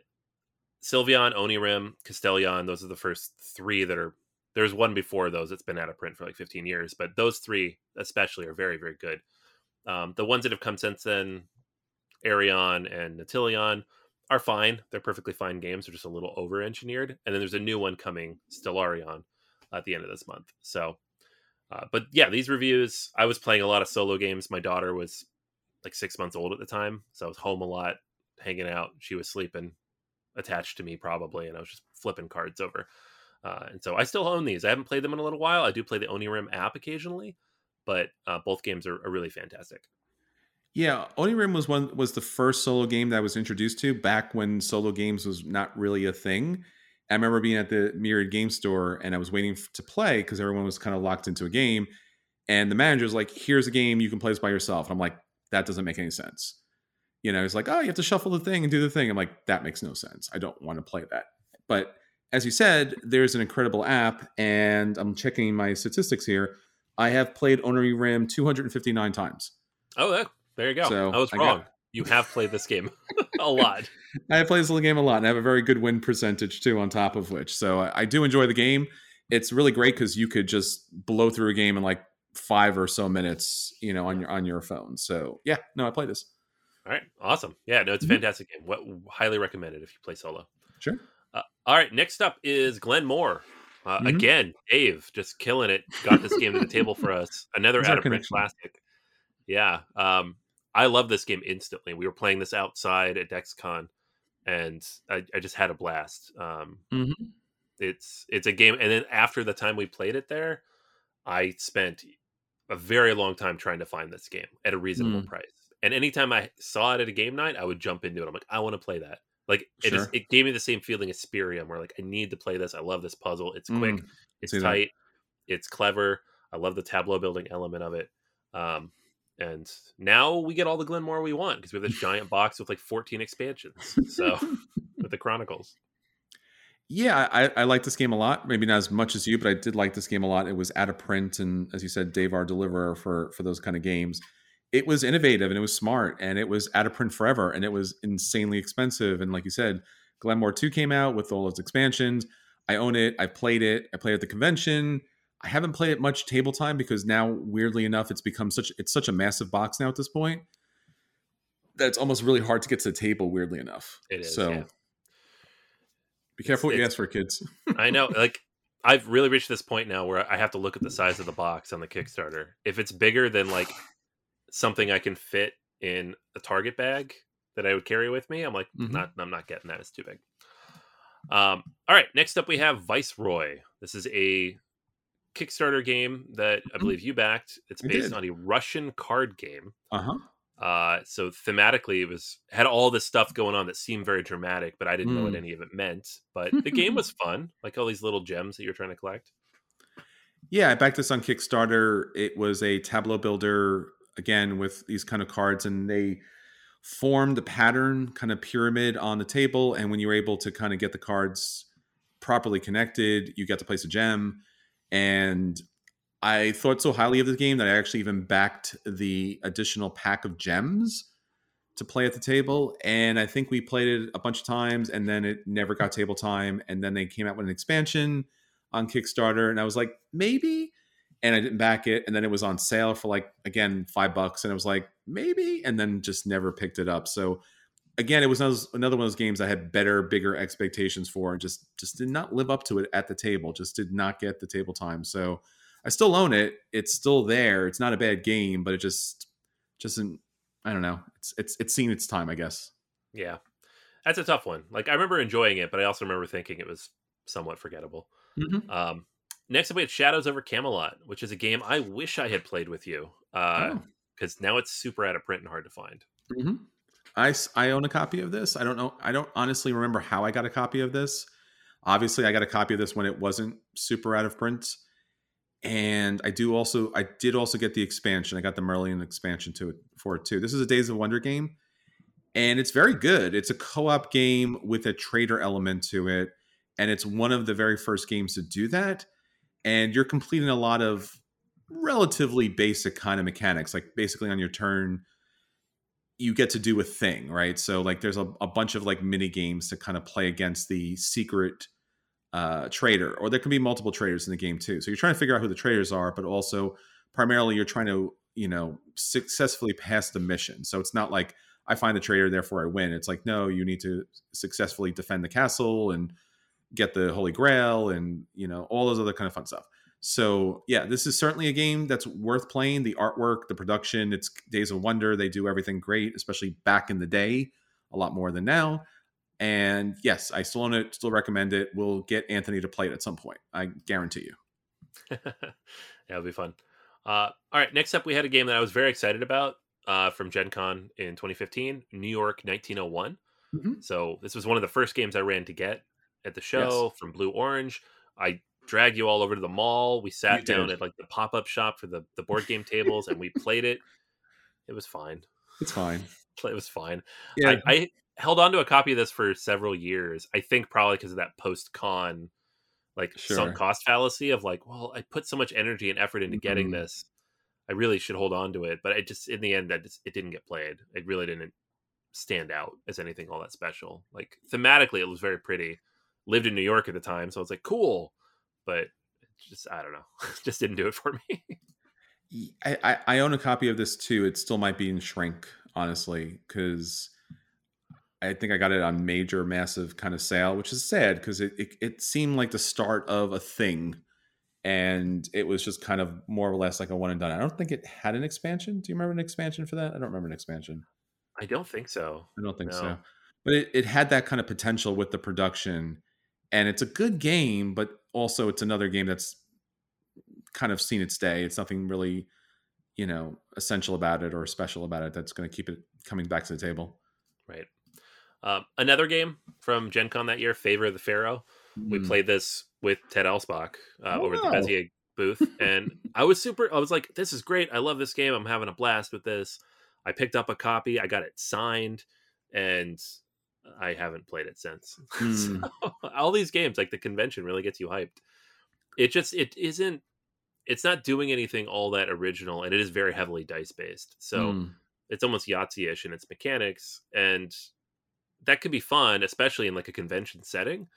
Sylvion, Onirim, Castellion, those are the first three that are. There's one before those that's been out of print for like 15 years, but those three especially are very, very good. Um, the ones that have come since then, Aerion and Nautilion, are fine. They're perfectly fine games. They're just a little over engineered. And then there's a new one coming, Stellarion, at the end of this month. So, uh, but yeah, these reviews, I was playing a lot of solo games. My daughter was like six months old at the time. So I was home a lot hanging out. She was sleeping attached to me probably, and I was just flipping cards over. Uh, and so I still own these. I haven't played them in a little while. I do play the Onirim app occasionally, but uh, both games are, are, really fantastic. Yeah, Onirim was one was the first solo game that I was introduced to back when solo games was not really a thing. I remember being at the Myriad Game Store and I was waiting to play because everyone was kind of locked into a game, and the manager was like, "Here's a game you can play this by yourself." And I'm like, "That doesn't make any sense." you know, he's like, oh, you have to shuffle the thing and do the thing. I'm like, that makes no sense. I don't want to play that. But as you said, there's an incredible app, and I'm checking my statistics here. I have played Onirim 259 times. Oh, there you go. So I was wrong. Got, you have played this game <laughs> a lot. <laughs> I have played this game a lot, and I have a very good win percentage too. On top of which, so I, I do enjoy the game. It's really great because you could just blow through a game in like five or so minutes, you know, on your on your phone. So yeah, no, I play this. All right, awesome. Yeah, no, it's a mm-hmm. fantastic game. What, highly recommended if you play solo. Sure. Uh, all right, next up is Glen More. Uh, mm-hmm. Again, Dave just killing it. Got this game to the table for us. Another out of print classic. Yeah, um, I love this game instantly. We were playing this outside at DexCon, and I, I just had a blast. Um, mm-hmm. It's it's a game, and then after the time we played it there, I spent a very long time trying to find this game at a reasonable mm. price and anytime I saw it at a game night, I would jump into it. I'm like, I want to play that. Like it, sure. is, it gave me the same feeling as Spyrium, where like I need to play this. I love this puzzle. It's quick, mm, it's tight, that. it's clever. I love the tableau building element of it. Um, and now we get all the Glenmore we want because we have this giant box with like 14 expansions. So <laughs> with the Chronicles. Yeah, I, I like this game a lot. Maybe not as much as you, but I did like this game a lot. It was out of print, and as you said, Dave our deliverer for for those kind of games it was innovative and it was smart and it was out of print forever and it was insanely expensive. And like you said, Glenmore 2 came out with all its expansions. I own it. I played it. I played at the convention. I haven't played it much table time because now, weirdly enough, it's become such it's such a massive box now at this point that it's almost really hard to get to the table. Weirdly enough, It is, So yeah. be careful what you ask for, kids. I know. Like I've really reached this point now where I have to look at the size of the box on the Kickstarter. If it's bigger than like something I can fit in a Target bag that I would carry with me, I'm like, Mhm. not. I'm not getting that. It's too big. Um. All right. Next up, we have Viceroy. This is a Kickstarter game that I Mhm. believe you backed. It's based on a Russian card game. Uh huh. Uh, so thematically, it was had all this stuff going on that seemed very dramatic, but I didn't know what Mm. any of it meant. But the game <laughs> was fun, like all these little gems that you're trying to collect. Yeah, I backed this on Kickstarter. It was a tableau builder again with these kind of cards, and they formed a pattern, kind of pyramid on the table. And when you were able to kind of get the cards properly connected, you get to place a gem. And I thought so highly of the game that I actually even backed the additional pack of gems to play at the table. And I think we played it a bunch of times, and then it never got table time. And then they came out with an expansion on Kickstarter, and I was like, maybe. And I didn't back it, and then it was on sale for like again five bucks, and I was like, maybe, and then just never picked it up. So again, it was another one of those games I had better, bigger expectations for, and just just did not live up to it at the table. Just did not get the table time. So I still own it. It's still there. It's not a bad game, but it just just isn't. I don't know. It's it's it's seen its time, I guess. Yeah, that's a tough one. Like I remember enjoying it, but I also remember thinking it was somewhat forgettable. Mm-hmm. Um, next up, we had Shadows over Camelot, which is a game I wish I had played with you Oh. because now it's super out of print and hard to find. hmm I, I own a copy of this. I don't know. I don't honestly remember how I got a copy of this. Obviously, I got a copy of this when it wasn't super out of print. And I do also, I did also get the expansion. I got the Merlin expansion to it for it too. This is a Days of Wonder game, and it's very good. It's a co-op game with a traitor element to it, and it's one of the very first games to do that. And you're completing a lot of relatively basic kind of mechanics, like basically on your turn, you get to do a thing, right? So like there's a, a bunch of like mini games to kind of play against the secret uh, traitor, or there can be multiple traitors in the game too. So you're trying to figure out who the traitors are, but also primarily you're trying to you know successfully pass the mission. So it's not like I find the traitor, therefore I win. It's like no, you need to successfully defend the castle and get the Holy Grail, and you know all those other kind of fun stuff. So yeah, this is certainly a game that's worth playing. The artwork, the production, it's Days of Wonder. They do everything great, especially back in the day, a lot more than now. And yes, I still own it, still recommend it. We'll get Anthony to play it at some point. I guarantee you. <laughs> yeah, it'll be fun. Uh, all right, next up, we had a game that I was very excited about uh, from Gen Con in 2015, New York 1901. Mhm. So this was one of the first games I ran to get at the show from Blue Orange. I dragged you all over to the mall. We sat You down did. at like the pop up shop for the the board game tables, and we <laughs> played it. It was fine. It's fine. <laughs> It was fine. Yeah, I, I held on to a copy of this for several years. I think probably because of that post con, like Sure. sunk cost fallacy of like, well, I put so much energy and effort into getting Mhm. this. I really should hold on to it, but I just in the end that just, it didn't get played. It really didn't stand out as anything all that special. Like thematically, it was very pretty. Lived in New York at the time, so I was like, cool, but just I don't know, <laughs> just didn't do it for me. <laughs> I, I, I own a copy of this too. It still might be in shrink, honestly, because I think I got it on major, massive kind of sale, which is sad because it, it it seemed like the start of a thing, and it was just kind of more or less like a one and done. I don't think it had an expansion. Do you remember an expansion for that? I don't remember an expansion. I don't think so. I don't think No. so. But it, it had that kind of potential with the production, and it's a good game, but also it's another game that's kind of seen its day. It's nothing really, you know, essential about it or special about it that's going to keep it coming back to the table. Right. Um, another game from Gen Con that year, Favor of the Pharaoh. We Mm. played this with Ted Alspach uh, Oh, over at the. Bezier booth, <laughs> and I was super. I was like, "This is great! I love this game. I'm having a blast with this." I picked up a copy. I got it signed, and I haven't played it since. <laughs> Hmm. So, all these games, like the convention, really gets you hyped. It just it isn't. It's not doing anything all that original, and it is very heavily dice based. So Mm. it's almost Yahtzee-ish in its mechanics, and that could be fun, especially in like a convention setting.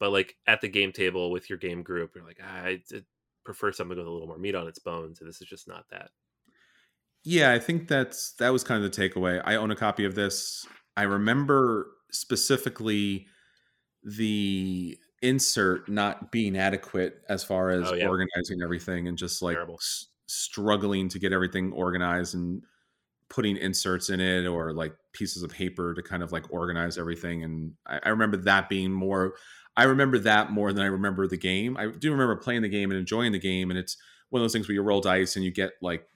But like at the game table with your game group, you're like, ah, it, prefer something with a little more meat on its bones, and this is just not that. Yeah, I think that's that was kind of the takeaway. I own a copy of this. I remember specifically the insert not being adequate as far as Oh, yeah. organizing everything and just like s- struggling to get everything organized and putting inserts in it or like pieces of paper to kind of like organize everything and I, I remember that being more i remember that more than i remember the game i do remember playing the game and enjoying the game and it's one of those things where you roll dice and you get like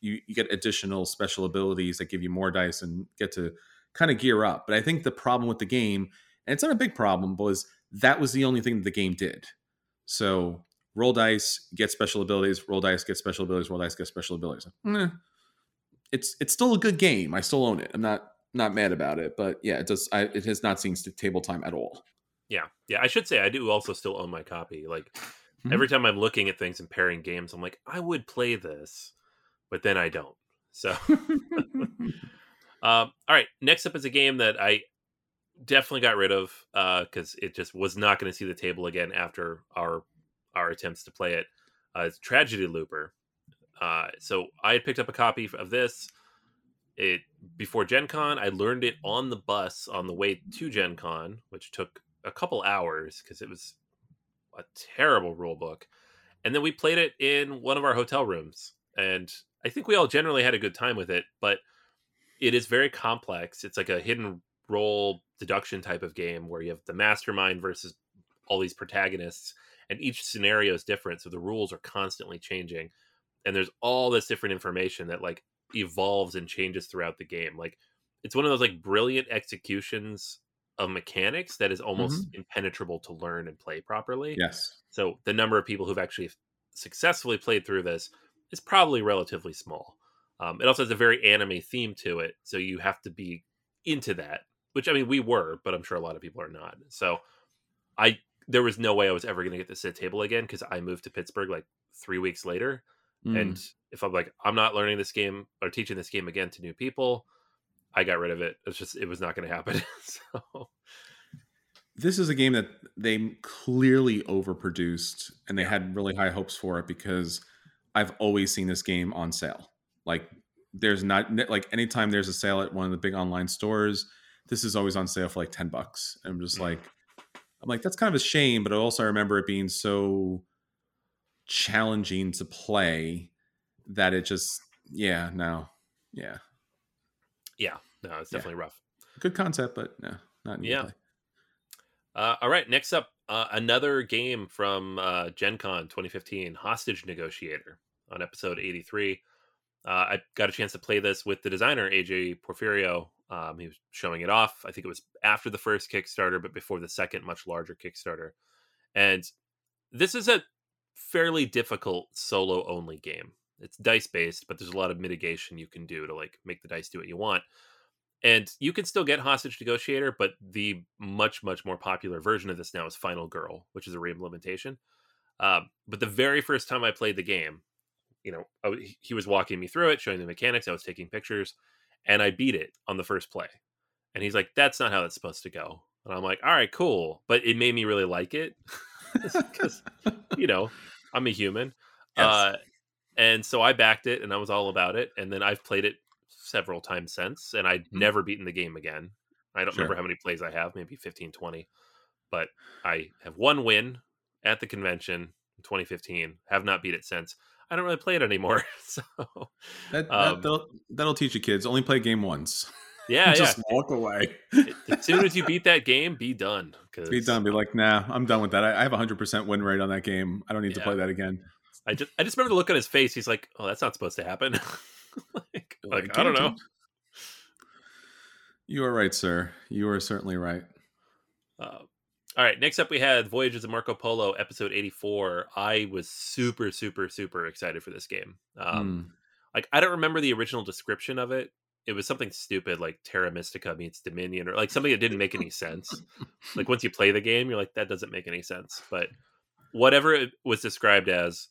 you, you get additional special abilities that give you more dice and get to kind of gear up but i think the problem with the game and it's not a big problem was that was the only thing that the game did so roll dice get special abilities roll dice get special abilities roll dice get special abilities it's it's still a good game i still own it i'm not not mad about it but yeah it does I, it has not seen table time at all Yeah, yeah. I should say I do also still own my copy. Like Mhm. every time I'm looking at things and pairing games, I'm like, I would play this, but then I don't. So, <laughs> <laughs> um, all right. Next up is a game that I definitely got rid of because it just was not going to see the table again after our our attempts to play it. Uh, it's Tragedy Looper. Uh, so I had picked up a copy of this. It before Gen Con, I learned it on the bus on the way to Gen Con, which took a couple hours because it was a terrible rule book. And then we played it in one of our hotel rooms. And I think we all generally had a good time with it, but it is very complex. It's like a hidden role deduction type of game where you have the mastermind versus all these protagonists, and each scenario is different. So the rules are constantly changing. And there's all this different information that like evolves and changes throughout the game. Like it's one of those like brilliant executions of mechanics that is almost mm-hmm. impenetrable to learn and play properly. yes So the number of people who've actually successfully played through this is probably relatively small. Um, it also has a very anime theme to it, so you have to be into that. Which I mean, we were, but I'm sure a lot of people are not. So I there was no way I was ever going to get to sit table again because I moved to Pittsburgh like three weeks later, Mm. and if I'm like I'm not learning this game or teaching this game again to new people, I got rid of it. It's just it was not going to happen. <laughs> so this is a game that they clearly overproduced and they had really high hopes for it because I've always seen this game on sale. Like there's not like anytime there's a sale at one of the big online stores, this is always on sale for like 10 bucks. And I'm just Mhm. like I'm like that's kind of a shame, but also I also remember it being so challenging to play that it just yeah, no. Yeah. yeah, no, it's Yeah. definitely rough. Good concept, but no, not Yeah. yeah. Uh, all right, next up, uh, another game from uh, Gen Con 2015, Hostage Negotiator on episode 83. Uh, I got a chance to play this with the designer, AJ Porfirio. Um, he was showing it off. I think it was after the first Kickstarter, but before the second, much larger Kickstarter. And this is a fairly difficult solo only game. It's dice based, but there's a lot of mitigation you can do to like make the dice do what you want and you can still get hostage negotiator but the much much more popular version of this now is final girl which is a reimplementation um, but the very first time i played the game you know I he was walking me through it showing the mechanics i was taking pictures and i beat it on the first play and he's like that's not how it's supposed to go and i'm like all right cool but it made me really like it <laughs> because you <laughs> know i'm a human Yes. uh, and so I backed it and I was all about it. And then I've played it several times since and I'd Mhm. never beaten the game again. I don't Sure. remember how many plays I have, maybe 15, 20. But I have one win at the convention in 2015. Have not beat it since. I don't really play it anymore. <laughs> So That, that Um, that'll, that'll teach you kids. Only play game once. <laughs> yeah, yeah. just walk away. <laughs> as soon as you beat that game, be done. 'cause Be done. Be like, nah, I'm done with that. I, I have hundred percent win rate on that game. I don't need to play that again. I just I just remember the look on his face. He's like, "Oh, that's not supposed to happen." like, like I don't know. You are right, sir. You are certainly right. Uh, all right, next up we had Voyages of Marco Polo, episode 84. I was super, super, super excited for this game. Um, Mm. Like, I don't remember the original description of it. It was something stupid like Terra Mystica meets Dominion, or like something that didn't make any sense. like, once you play the game, you're like, that doesn't make any sense. But whatever it was described as,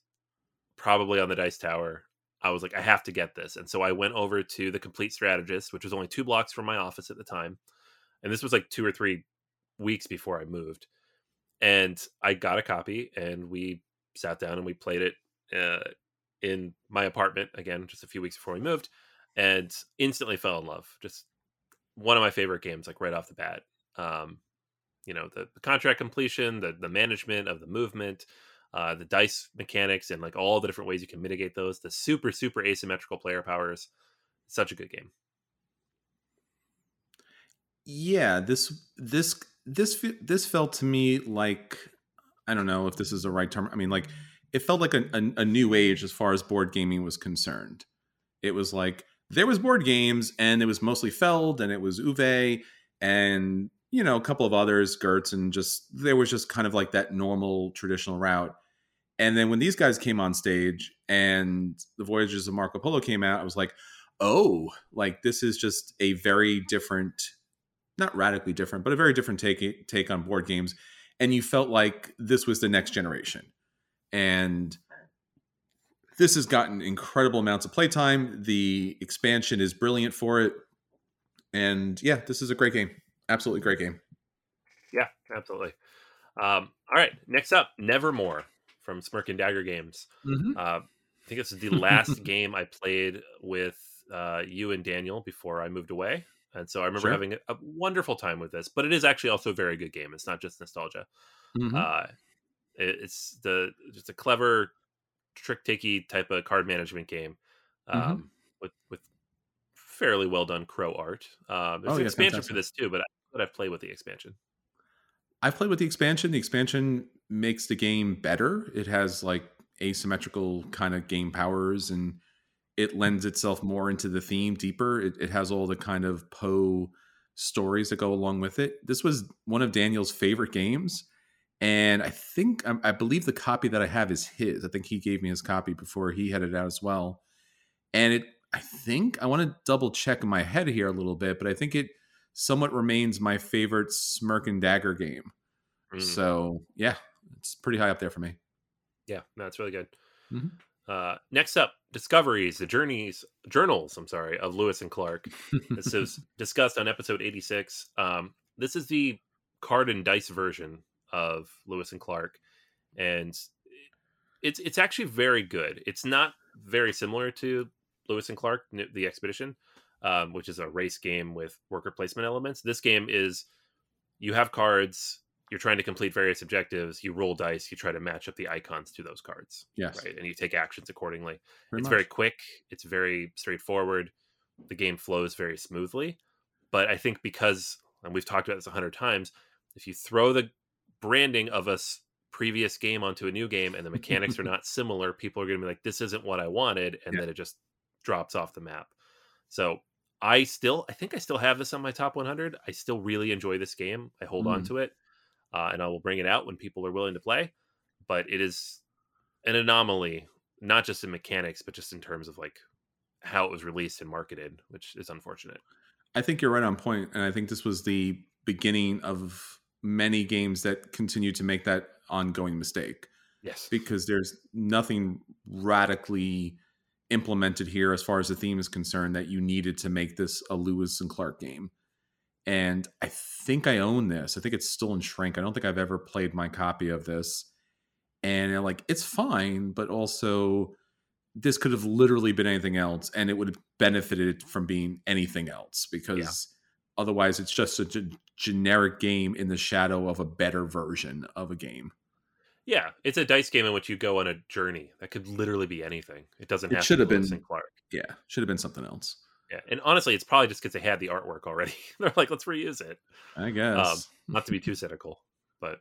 probably on the Dice Tower, I was like, I have to get this. And so I went over to the Complete Strategist, which was only two blocks from my office at the time. And this was like two or three weeks before I moved. And I got a copy and we sat down and we played it uh, in my apartment again, just a few weeks before we moved, and instantly fell in love. Just one of my favorite games, like right off the bat. Um, you know, the, the contract completion, the the management of the movement, uh, the dice mechanics, and like all the different ways you can mitigate those. The super super asymmetrical player powers. Such a good game. Yeah, this this this this felt to me like I don't know if this is the right term. I mean, like it felt like a, a, a new age as far as board gaming was concerned. It was like there was board games, and it was mostly Feld, and it was Uwe, and you know a couple of others, Gertz, and just there was just kind of like that normal traditional route. And then when these guys came on stage and the Voyages of Marco Polo came out, I was like, oh, like this is just a very different, not radically different, but a very different take take on board games. And you felt like this was the next generation. And this has gotten incredible amounts of playtime. The expansion is brilliant for it. And yeah, this is a great game. Absolutely great game. Yeah, absolutely. Um, all right, next up, Nevermore from Smirk and Dagger Games. Mm-hmm. Uh, I think this is the <laughs> last game I played with uh, you and Daniel before I moved away. And so I remember sure. having a, a, wonderful time with this, but it is actually also a very good game. It's not just nostalgia. Mm-hmm. Uh, it, it's the just a clever trick takey type of card management game mm-hmm. um, mm-hmm. with with fairly well done crow art. Uh, there's oh, an yeah, expansion fantastic. for this too, but I, but I've played with the expansion. I've played with the expansion. The expansion makes the game better. It has like asymmetrical kind of game powers and it lends itself more into the theme deeper. It, it has all the kind of Poe stories that go along with it. This was one of Daniel's favorite games. And I think, I, I believe the copy that I have is his. I think he gave me his copy before he had it out as well. And it, I think, I want to double check in my head here a little bit, but I think it somewhat remains my favorite Smirk and Dagger game. Mm. So yeah, it's pretty high up there for me. Yeah, no, it's really good. Mm-hmm. Uh, next up, discoveries, the journeys, journals. I'm sorry, of Lewis and Clark. this <laughs> is discussed on episode 86. Um, this is the card and dice version of Lewis and Clark, and it's it's actually very good. It's not very similar to Lewis and Clark, the expedition, um, which is a race game with worker placement elements. This game is you have cards, you're trying to complete various objectives, you roll dice, you try to match up the icons to those cards. Yes. Right. And you take actions accordingly. Very it's much. very quick, it's very straightforward. The game flows very smoothly. But I think because, and we've talked about this a hundred times, if you throw the branding of a previous game onto a new game and the mechanics are <laughs> not similar, people are going to be like, this isn't what I wanted. And yeah. then it just drops off the map. So I still, I think I still have this on my top 100. I still really enjoy this game. I hold mm. on to it, uh, and I will bring it out when people are willing to play. But it is an anomaly, not just in mechanics, but just in terms of like how it was released and marketed, which is unfortunate. I think you're right on point, and I think this was the beginning of many games that continue to make that ongoing mistake. Yes, because there's nothing radically implemented here as far as the theme is concerned that you needed to make this a Lewis and Clark game. And I think I own this. I think it's still in shrink. I don't think I've ever played my copy of this. And uh, like it's fine, but also this could have literally been anything else and it would have benefited from being anything else because yeah. otherwise it's just a g- generic game in the shadow of a better version of a game. Yeah, it's a dice game in which you go on a journey. That could literally be anything. It doesn't. It should have been Clark. Yeah, should have been something else. Yeah, and honestly, it's probably just because they had the artwork already. <laughs> They're like, let's reuse it. I guess. Um, not to be too <laughs> cynical, but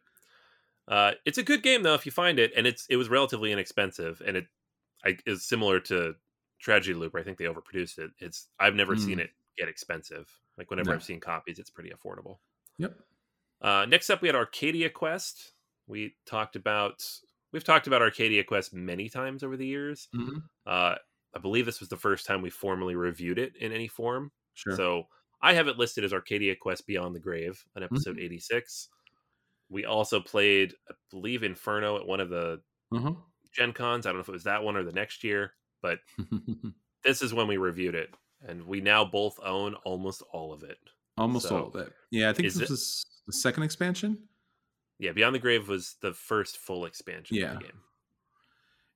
uh, it's a good game though if you find it, and it's it was relatively inexpensive, and it I, is similar to Tragedy Loop. I think they overproduced it. It's I've never mm. seen it get expensive. Like whenever no. I've seen copies, it's pretty affordable. Yep. Uh, next up, we had Arcadia Quest we talked about we've talked about Arcadia Quest many times over the years. Mm-hmm. Uh, I believe this was the first time we formally reviewed it in any form. Sure. So I have it listed as Arcadia Quest Beyond the Grave on episode mm-hmm. 86. We also played, I believe, Inferno at one of the mm-hmm. Gen Cons. I don't know if it was that one or the next year, but <laughs> this is when we reviewed it. And we now both own almost all of it. Almost so, all of it. Yeah, I think this it, is the second expansion. Yeah, Beyond the Grave was the first full expansion yeah. of the game.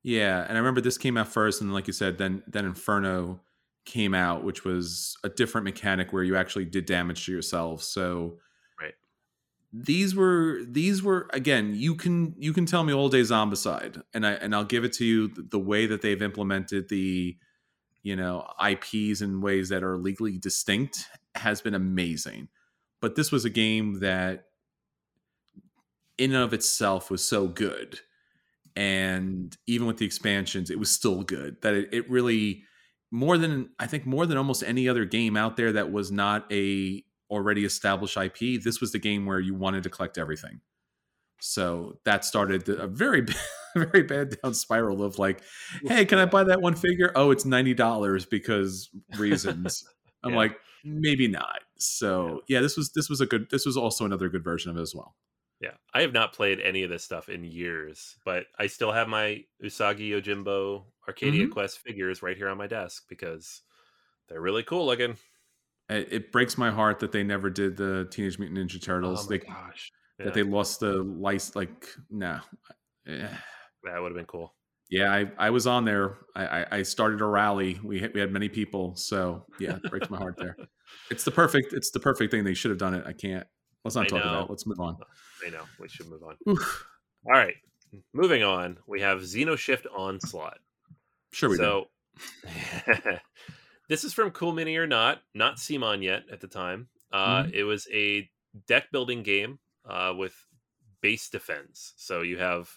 Yeah, and I remember this came out first, and like you said, then then Inferno came out, which was a different mechanic where you actually did damage to yourself. So Right. these were these were again you can you can tell me all day zombicide and i and i'll give it to you the, the way that they've implemented the you know ips in ways that are legally distinct has been amazing but this was a game that in and of itself was so good and even with the expansions it was still good. That it, it really more than i think more than almost any other game out there that was not a already established ip this was the game where you wanted to collect everything. So that started a very <laughs> very bad down spiral of like hey can i buy that one figure? Oh it's $90 because reasons. <laughs> I'm Yeah. like maybe not. So yeah this was this was a good this was also another good version of it as well Yeah, I have not played any of this stuff in years, but I still have my Usagi Yojimbo Arcadia Mm-hmm. Quest figures right here on my desk because they're really cool looking. it, breaks my heart that they never did the teenage mutant ninja turtles oh my they, gosh, that they lost the license like no Eh. that would have been cool. yeah i i was on there i i, I started a rally we had, we had many people so yeah it breaks my heart there <laughs> it's the perfect it's the perfect thing they should have done it i can't let's not I talk about it let's move on I know we should move on. Oof. All right, moving on. We have Xenoshyft Onslaught. sure we do so <laughs> this is from Cool Mini or Not, not CMON yet at the time. Uh, Mhm. It was a deck building game uh, with base defense. So you have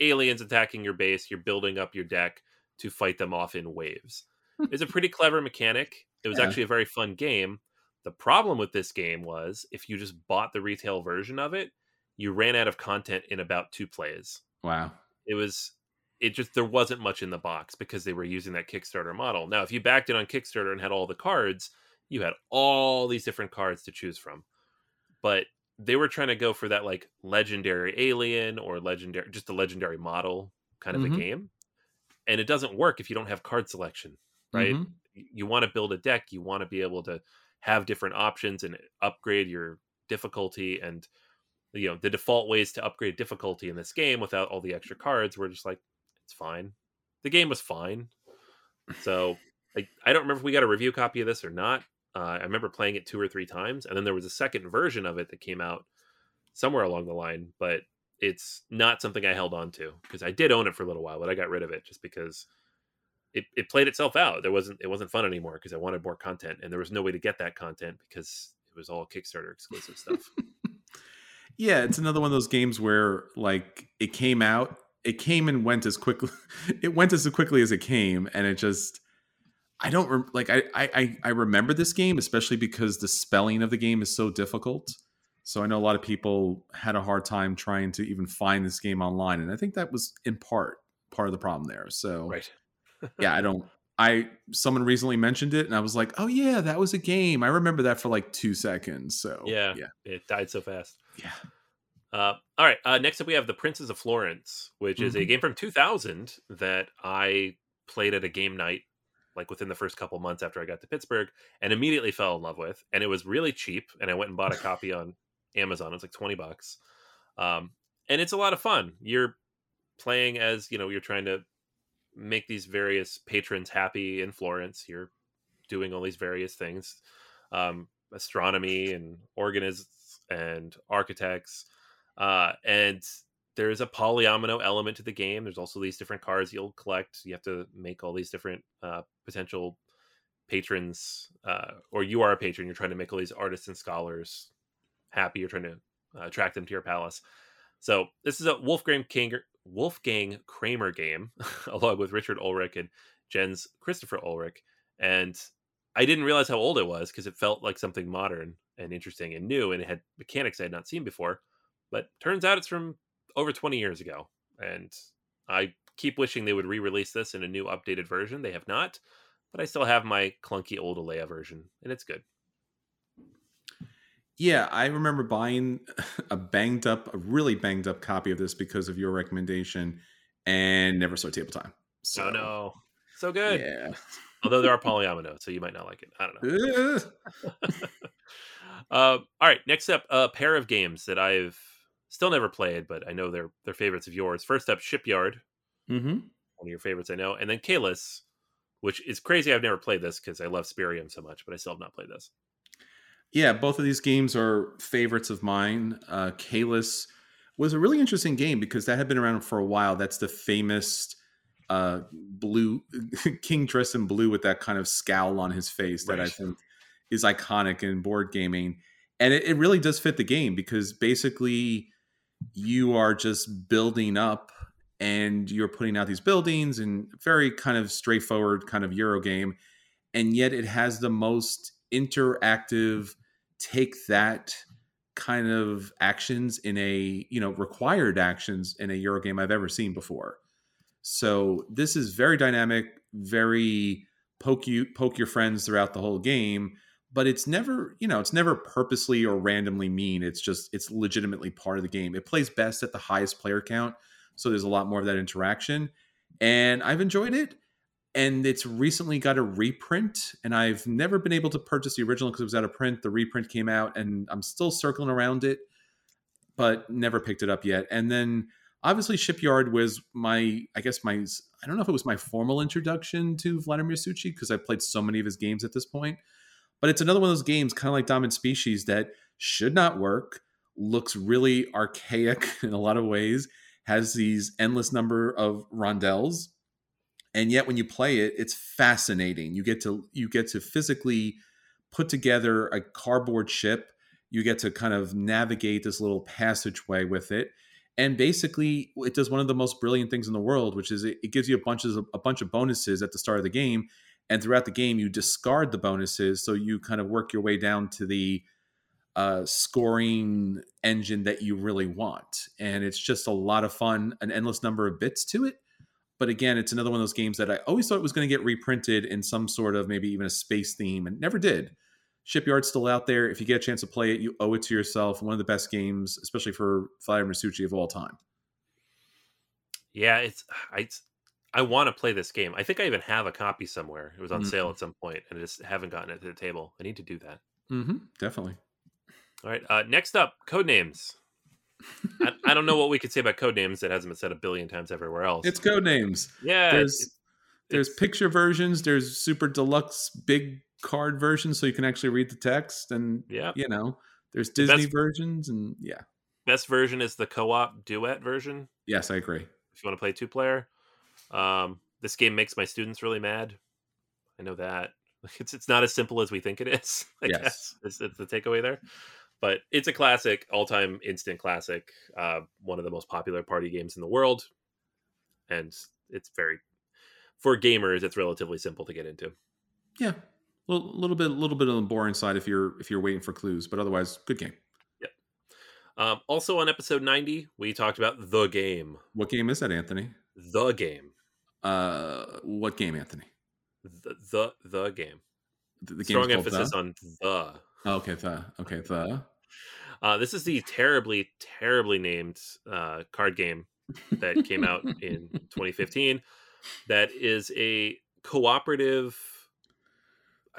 aliens attacking your base, you're building up your deck to fight them off in waves. it's a pretty clever mechanic. It was Yeah. actually a very fun game. The problem with this game was if you just bought the retail version of it, you ran out of content in about two plays wow it was it just there wasn't much in the box because they were using that Kickstarter model. Now, if you backed it on Kickstarter and had all the cards, you had all these different cards to choose from. But they were trying to go for that like legendary alien or legendary just a legendary model kind of Mhm. a game. And it doesn't work if you don't have card selection, right? Mhm. You- You want to build a deck, you want to be able to have different options and upgrade your difficulty and you know the default ways to upgrade difficulty in this game without all the extra cards were just like it's fine. The game was fine. So like i don't remember if we got a review copy of this or not. Uh, i remember playing it two or three times and then there was a second version of it that came out somewhere along the line but it's not something i held on to because i did own it for a little while but i got rid of it just because it, it played itself out. There wasn't it wasn't fun anymore because i wanted more content and there was no way to get that content because it was all kickstarter exclusive stuff. <laughs> Yeah it's another one of those games where like it came out it came and went as quickly <laughs> it went as quickly as it came and it just i don't rem- like I i i remember this game especially because the spelling of the game is so difficult. So i know a lot of people had a hard time trying to even find this game online and i think that was in part part of the problem there. So right yeah i don't i someone recently mentioned it and i was like oh yeah that was a game i remember that for like two seconds so Yeah. yeah it died so fast yeah Uh, all right. Uh, next up, we have The Princes of Florence, which is a Mhm. game from 2000 that I played at a game night, like within the first couple months after I got to Pittsburgh, and immediately fell in love with. And it was really cheap, and I went and bought a <laughs> copy on Amazon. It was like 20 bucks. Um, and it's a lot of fun. You're playing as, you know, you're trying to make these various patrons happy in Florence. You're doing all these various things um, astronomy and organists and architects. Uh, and there's a polyomino element to the game. There's also these different cards you'll collect. You have to make all these different uh, potential patrons, uh, or you are a patron. You're trying to make all these artists and scholars happy. You're trying to uh, attract them to your palace. So this is a Wolfgang King, Wolfgang Kramer game, <laughs> along with Richard Ulrich and Jens Christopher Ulrich. And I didn't realize how old it was because it felt like something modern and interesting and new, and it had mechanics I had not seen before. But turns out it's from over 20 years ago, and I keep wishing they would re-release this in a new updated version. They have not, but I still have my clunky old Alea version, and it's good. Yeah, I remember buying <laughs> a banged up, a really banged up copy of this because of your recommendation, and never saw table time. So oh no, so good. yeah. Although there are polyomino, so you might not like it. I don't know. <laughs> Uh, all right, next up, a pair of games that I've still never played, but I know they're they're favorites of yours. First up, Shipyard. Mhm. one of your favorites, I know. And then Caylus, which is crazy. I've never played this because I love Spyrium so much, but I still have not played this. Yeah, both of these games are favorites of mine. Uh, Caylus was a really interesting game because that had been around for a while. That's the famous uh, blue <laughs> king dressed in blue with that kind of scowl on his face that I think is iconic in board gaming. And it, it really does fit the game because basically you are just building up and you're putting out these buildings and very kind of straightforward kind of Euro game. And yet it has the most interactive take that kind of actions in a you know required actions in a Euro game I've ever seen before. So this is very dynamic, very poke you poke your friends throughout the whole game, but it's never, you know, it's never purposely or randomly mean. It's just it's legitimately part of the game. It plays best at the highest player count, so there's a lot more of that interaction. And I've enjoyed it. And it's recently got a reprint, and I've never been able to purchase the original because it was out of print. The reprint came out, and I'm still circling around it, but never picked it up yet. And then obviously shipyard was my i guess my i don't know if it was my formal introduction to vladimir suchy because i played so many of his games at this point but it's another one of those games kind of like dominant species that should not work looks really archaic <laughs> in a lot of ways has these endless number of rondels and yet when you play it it's fascinating. You get to you get to physically put together a cardboard ship. You get to kind of navigate this little passageway with it. And basically it does one of the most brilliant things in the world which is it, it gives you a bunch of a bunch of bonuses at the start of the game. And throughout the game you discard the bonuses. So you kind of work your way down to the uh, scoring engine that you really want. And it's just a lot of fun an endless number of bits to it but again it's another one of those games that i always thought was going to get reprinted in some sort of maybe even a space theme and never did Shipyard's still out there. If you get a chance to play it, you owe it to yourself. One of the best games, especially for Vladimir Suchy of all time. Yeah, it's <sighs> I I want to play this game. I think I even have a copy somewhere. It was on mm-hmm. sale at some point, and I just haven't gotten it to the table. I need to do that. Mm-hmm, definitely. All right. Uh, next up, Codenames. I, I, don't know what we could say about Codenames that hasn't been said a billion times everywhere else. It's Codenames. Yeah. There's it's, there's it's, picture versions. There's super deluxe big card version so you can actually read the text and yeah you know there's disney the best, versions and yeah best version is the co-op duet version yes i agree if you want to play two player um this game makes my students really mad i know that <laughs> it's it's not as simple as we think it is i yes. guess it's, it's the takeaway there but it's a classic all-time instant classic uh one of the most popular party games in the world and it's very for gamers it's relatively simple to get into yeah a little, little bit, a little bit on the boring side if you're if you're waiting for clues, but otherwise, good game. Yep. Um, also on episode ninety, we talked about the game. What game is that, Anthony? The game. Uh, what game, Anthony? The the, the game. The, the Strong emphasis the? on the. Okay, the okay the. Uh, this is the terribly, terribly named uh, card game that came out in <laughs> 2015. That is a cooperative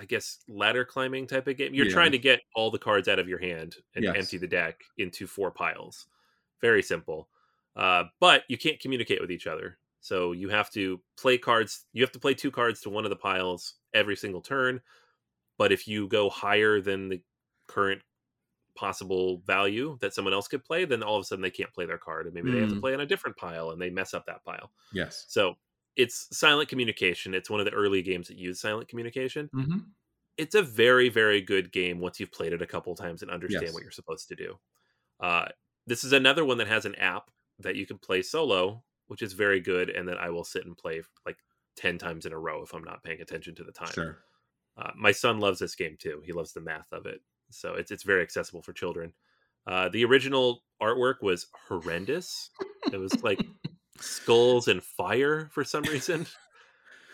I guess ladder climbing type of game. You're yeah. trying to get all the cards out of your hand and yes. empty the deck into four piles. Very simple. Uh, but you can't communicate with each other. So you have to play cards. You have to play two cards to one of the piles every single turn. But if you go higher than the current possible value that someone else could play, then all of a sudden they can't play their card, and maybe mm. they have to mm. play on a different pile, and they mess up that pile. Yes. So it's silent communication. It's one of the early games that use silent communication. Mm-hmm. It's a very, very good game once you've played it a couple times and understand yes. what you're supposed to do. Uh, this is another one that has an app that you can play solo, which is very good, and that I will sit and play like ten times in a row if I'm not paying attention to the time. Sure. Uh, my son loves this game too. He loves the math of it, so it's it's very accessible for children. Uh, the original artwork was horrendous. It was like <laughs> skulls and fire for some reason.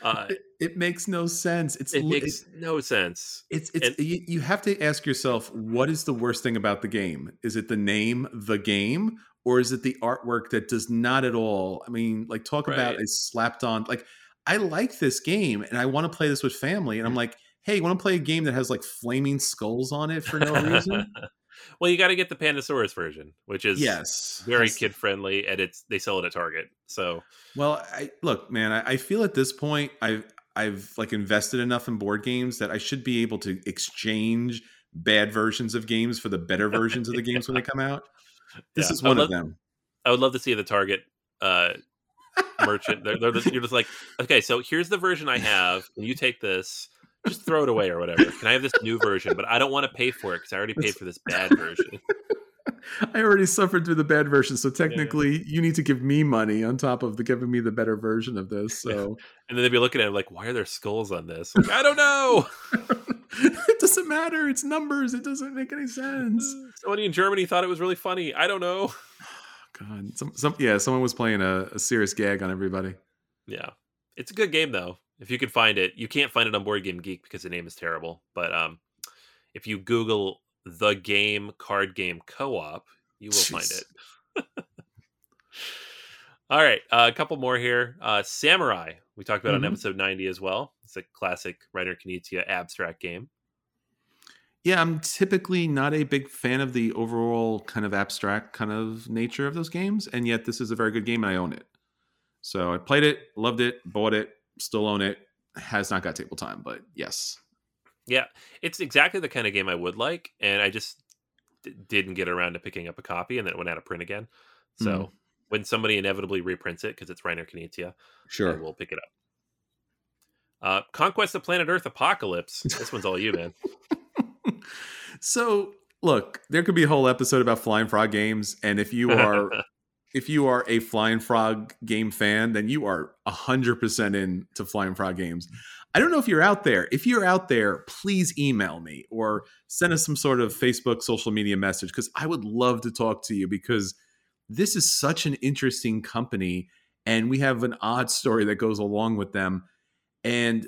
Uh, it, it, makes no sense. It's it makes it, no sense. It's it's and, you, you have to ask yourself what is the worst thing about the game? Is it the name, the game, or is it the artwork that does not at all? I mean, like talk right. about a slapped on. Like I like this game and I want to play this with family, and I'm like, hey, you want to play a game that has like flaming skulls on it for no reason? <laughs> Well, you got to get the Pandasaurus version, which is yes, very kid friendly, and it's they sell it at Target. So Well, I, look, man, I, I feel at this point I've I've like invested enough in board games that I should be able to exchange bad versions of games for the better <laughs> versions of the games when they come out. This Yeah. is one love- of them. I would love to see the Target uh, merchant. They're, they're just, you're just like, okay, so here's the version I have. Can you take this? Just throw it away or whatever. Can I have this new version? But I don't want to pay for it because I already paid for this bad version. <laughs> I already suffered through the bad version, so technically you need to give me money on top of the giving me the better version of this. So And then they'd be looking at it like, why are there skulls on this? Like, I don't know. <laughs> it doesn't matter. It's numbers. It doesn't make any sense. Uh, somebody in Germany thought it was really funny. I don't know. <sighs> God, some, some yeah, someone was playing a, a serious gag on everybody. Yeah. It's a good game though. If you could find it, you can't find it on Board Game Geek because the name is terrible. But um, if you Google the game card game co-op, you will find it. <laughs> All right, uh, a couple more here. Uh, Samurai, we talked about Mhm. on episode 90 as well. It's a classic Reiner Knizia abstract game. Yeah, I'm typically not a big fan of the overall kind of abstract kind of nature of those games, and yet this is a very good game and I own it. So I played it, loved it, bought it, still own it. Has not got table time, but yes. Yeah, it's exactly the kind of game I would like, and I just d- didn't get around to picking up a copy, and then it went out of print again. So when somebody inevitably reprints it, because it's Reiner Knizia, sure, we'll pick it up. Uh, Conquest of Planet Earth Apocalypse. This one's all you, man. <laughs> <laughs> so look, there could be a whole episode about Flying Frog games, and if you are <laughs> if you are a Flying Frog game fan, then you are hundred percent into Flying Frog games. I don't know if you're out there. If you're out there, please email me or send us some sort of Facebook social media message because I would love to talk to you because this is such an interesting company and we have an odd story that goes along with them. And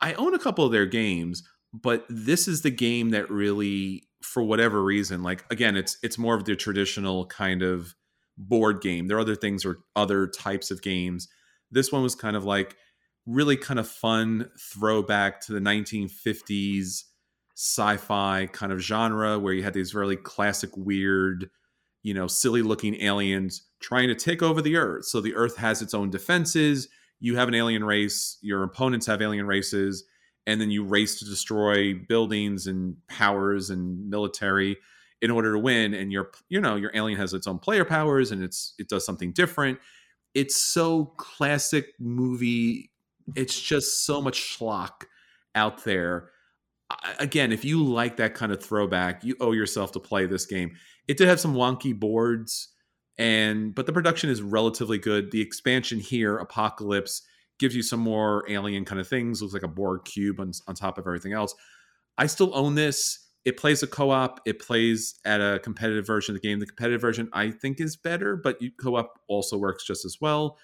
I own a couple of their games, but this is the game that really, for whatever reason, like again, it's it's more of the traditional kind of board game. There are other things or other types of games. This one was kind of like really kind of fun throwback to the 1950s sci-fi kind of genre where you had these really classic weird you know silly looking aliens trying to take over the earth so the earth has its own defenses you have an alien race your opponents have alien races and then you race to destroy buildings and powers and military in order to win and your you know your alien has its own player powers and it's it does something different. It's so classic movie. It's just so much schlock out there. Again if you like that kind of throwback you owe yourself to play this game. It did have some wonky boards and but the production is relatively good. The expansion here apocalypse gives you some more alien kind of things. Looks like a borg cube on, on top of everything else. I still own this it plays a co-op it plays at a competitive version of the game the competitive version i think is better but co-op also works just as well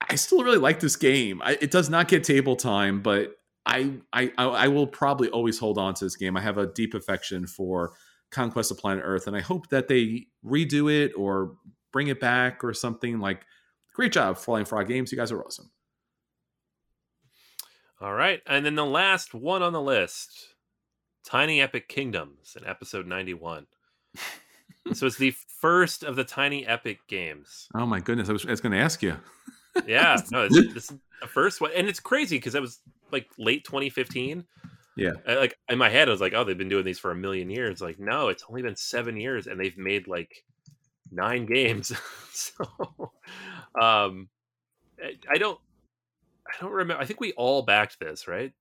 i still really like this game I, it does not get table time but I, I I I will probably always hold on to this game. I have a deep affection for Conquest of Planet Earth, and I hope that they redo it or bring it back or something. Like, great job, Flying Frog Games. You guys are awesome. All right. And then the last one on the list Tiny Epic Kingdoms in episode 91. <laughs> so it's the first of the Tiny Epic games. Oh my goodness, I was, I was going to ask you. Yeah, <laughs> no, this, this is the first one. And it's crazy because that was like late 2015. Yeah. I- Like in my head, I was like, oh, they've been doing these for a million years. Like, no, it's only been seven years and they've made like nine games. <laughs> so, um, I, I don't, I don't remember. I think we all backed this, right?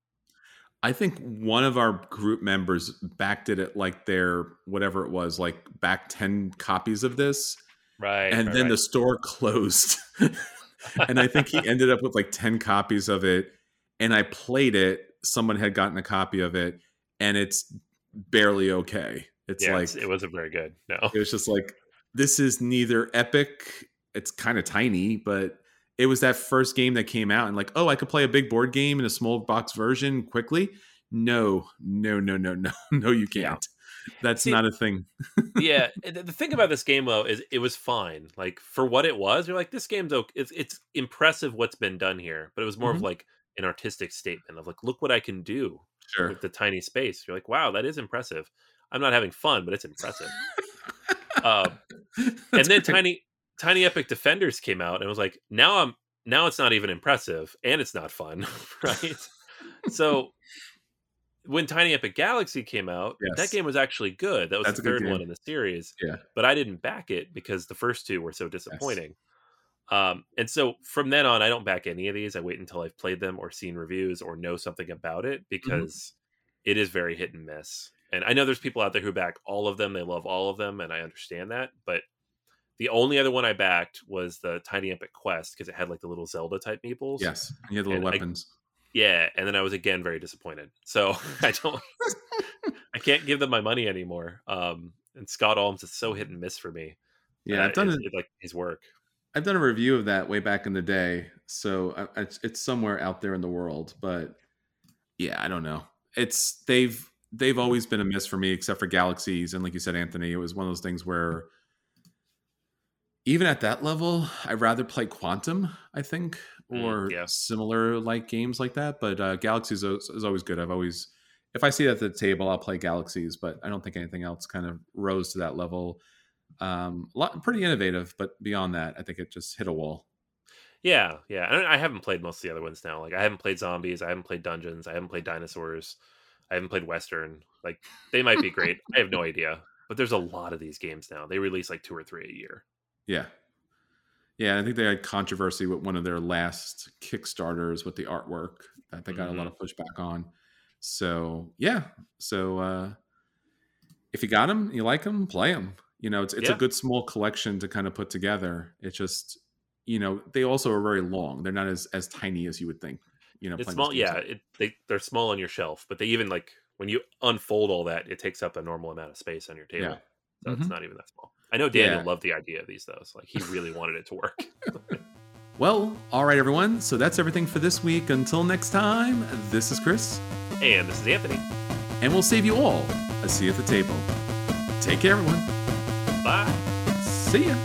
I think one of our group members backed it at like their whatever it was, like back 10 copies of this. Right. and right, then right. the store <laughs> closed. <laughs> and I think he ended up with like 10 copies of it. And I played it. Someone had gotten a copy of it, and it's barely okay. It's yeah, like, it's- it wasn't very good. No. it was just like, this is neither epic, it's kind of tiny, but it was that first game that came out, and like, oh, I could play a big board game in a small box version quickly. No, no, no, no, no, <laughs> no, you can't. That's See- not a thing. <laughs> yeah, the thing about this game though is it was fine. Like for what it was, you're like, this game's okay. It's it's impressive what's been done here, but it was more of Mhm. like an artistic statement of like, look what I can do Sure. with the tiny space. You're like, wow, that is impressive. I'm not having fun, but it's impressive. <laughs> um, and then great. Tiny Tiny Epic Defenders came out, and it was like, now I'm now it's not even impressive, and it's not fun, <laughs> right? so when Tiny Epic Galaxy came out, that game was actually good. That was That's the third one in the series. Yeah. But I didn't back it because the first two were so disappointing. Um, and so from then on, I don't back any of these. I wait until I've played them or seen reviews or know something about it because it is very hit and miss. And I know there's people out there who back all of them. They love all of them, and I understand that. But the only other one I backed was the Tiny Epic Quest because it had like the little Zelda type meeples. Yes, you had the little And I- weapons. Yeah, and then I was again very disappointed. So <laughs> I don't, <laughs> I can't give them my money anymore. Um, and Scott Almes is so hit and miss for me. yeah, uh, I've done is- it. like his work. I've done a review of that way back in the day, so I, it's, it's somewhere out there in the world. But yeah, I don't know. It's they've they've always been a miss for me, except for Galaxies, and like you said, Anthony, it was one of those things where even at that level, I'd rather play Quantum, I think, Mm, or yeah. similar like games like that. But uh, Galaxies is, always good. I've always if I see it at the table, I'll play Galaxies, but I don't think anything else kind of rose to that level. Um, a lot, pretty innovative, but beyond that, I think it just hit a wall. Yeah, yeah. And I haven't played most of the other ones now. Like I haven't played zombies. I haven't played dungeons. I haven't played dinosaurs. I haven't played Western. Like they might be great. I have no <laughs> idea. But there's a lot of these games now. They release like two or three a year. Yeah. Yeah, I think they had controversy with one of their last Kickstarters with the artwork that they got a lot of pushback on. So, yeah. So, uh if you got them, you like them, play them. You know, it's it's Yeah. a good small collection to kind of put together. It's just, you know, they also are very long. They're not as as tiny as you would think. You know, It's small. Yeah, it, they they're small on your shelf, but they even like when you unfold all that, it takes up a normal amount of space on your table. Yeah. So it's Mhm. not even that small. I know Daniel Yeah. loved the idea of these though. So like he really wanted it to work. <laughs> Well, all right, everyone. So that's everything for this week. Until next time, this is Chris, and this is Anthony. and we'll save you all a seat at the table. Take care, everyone. Bye. See ya.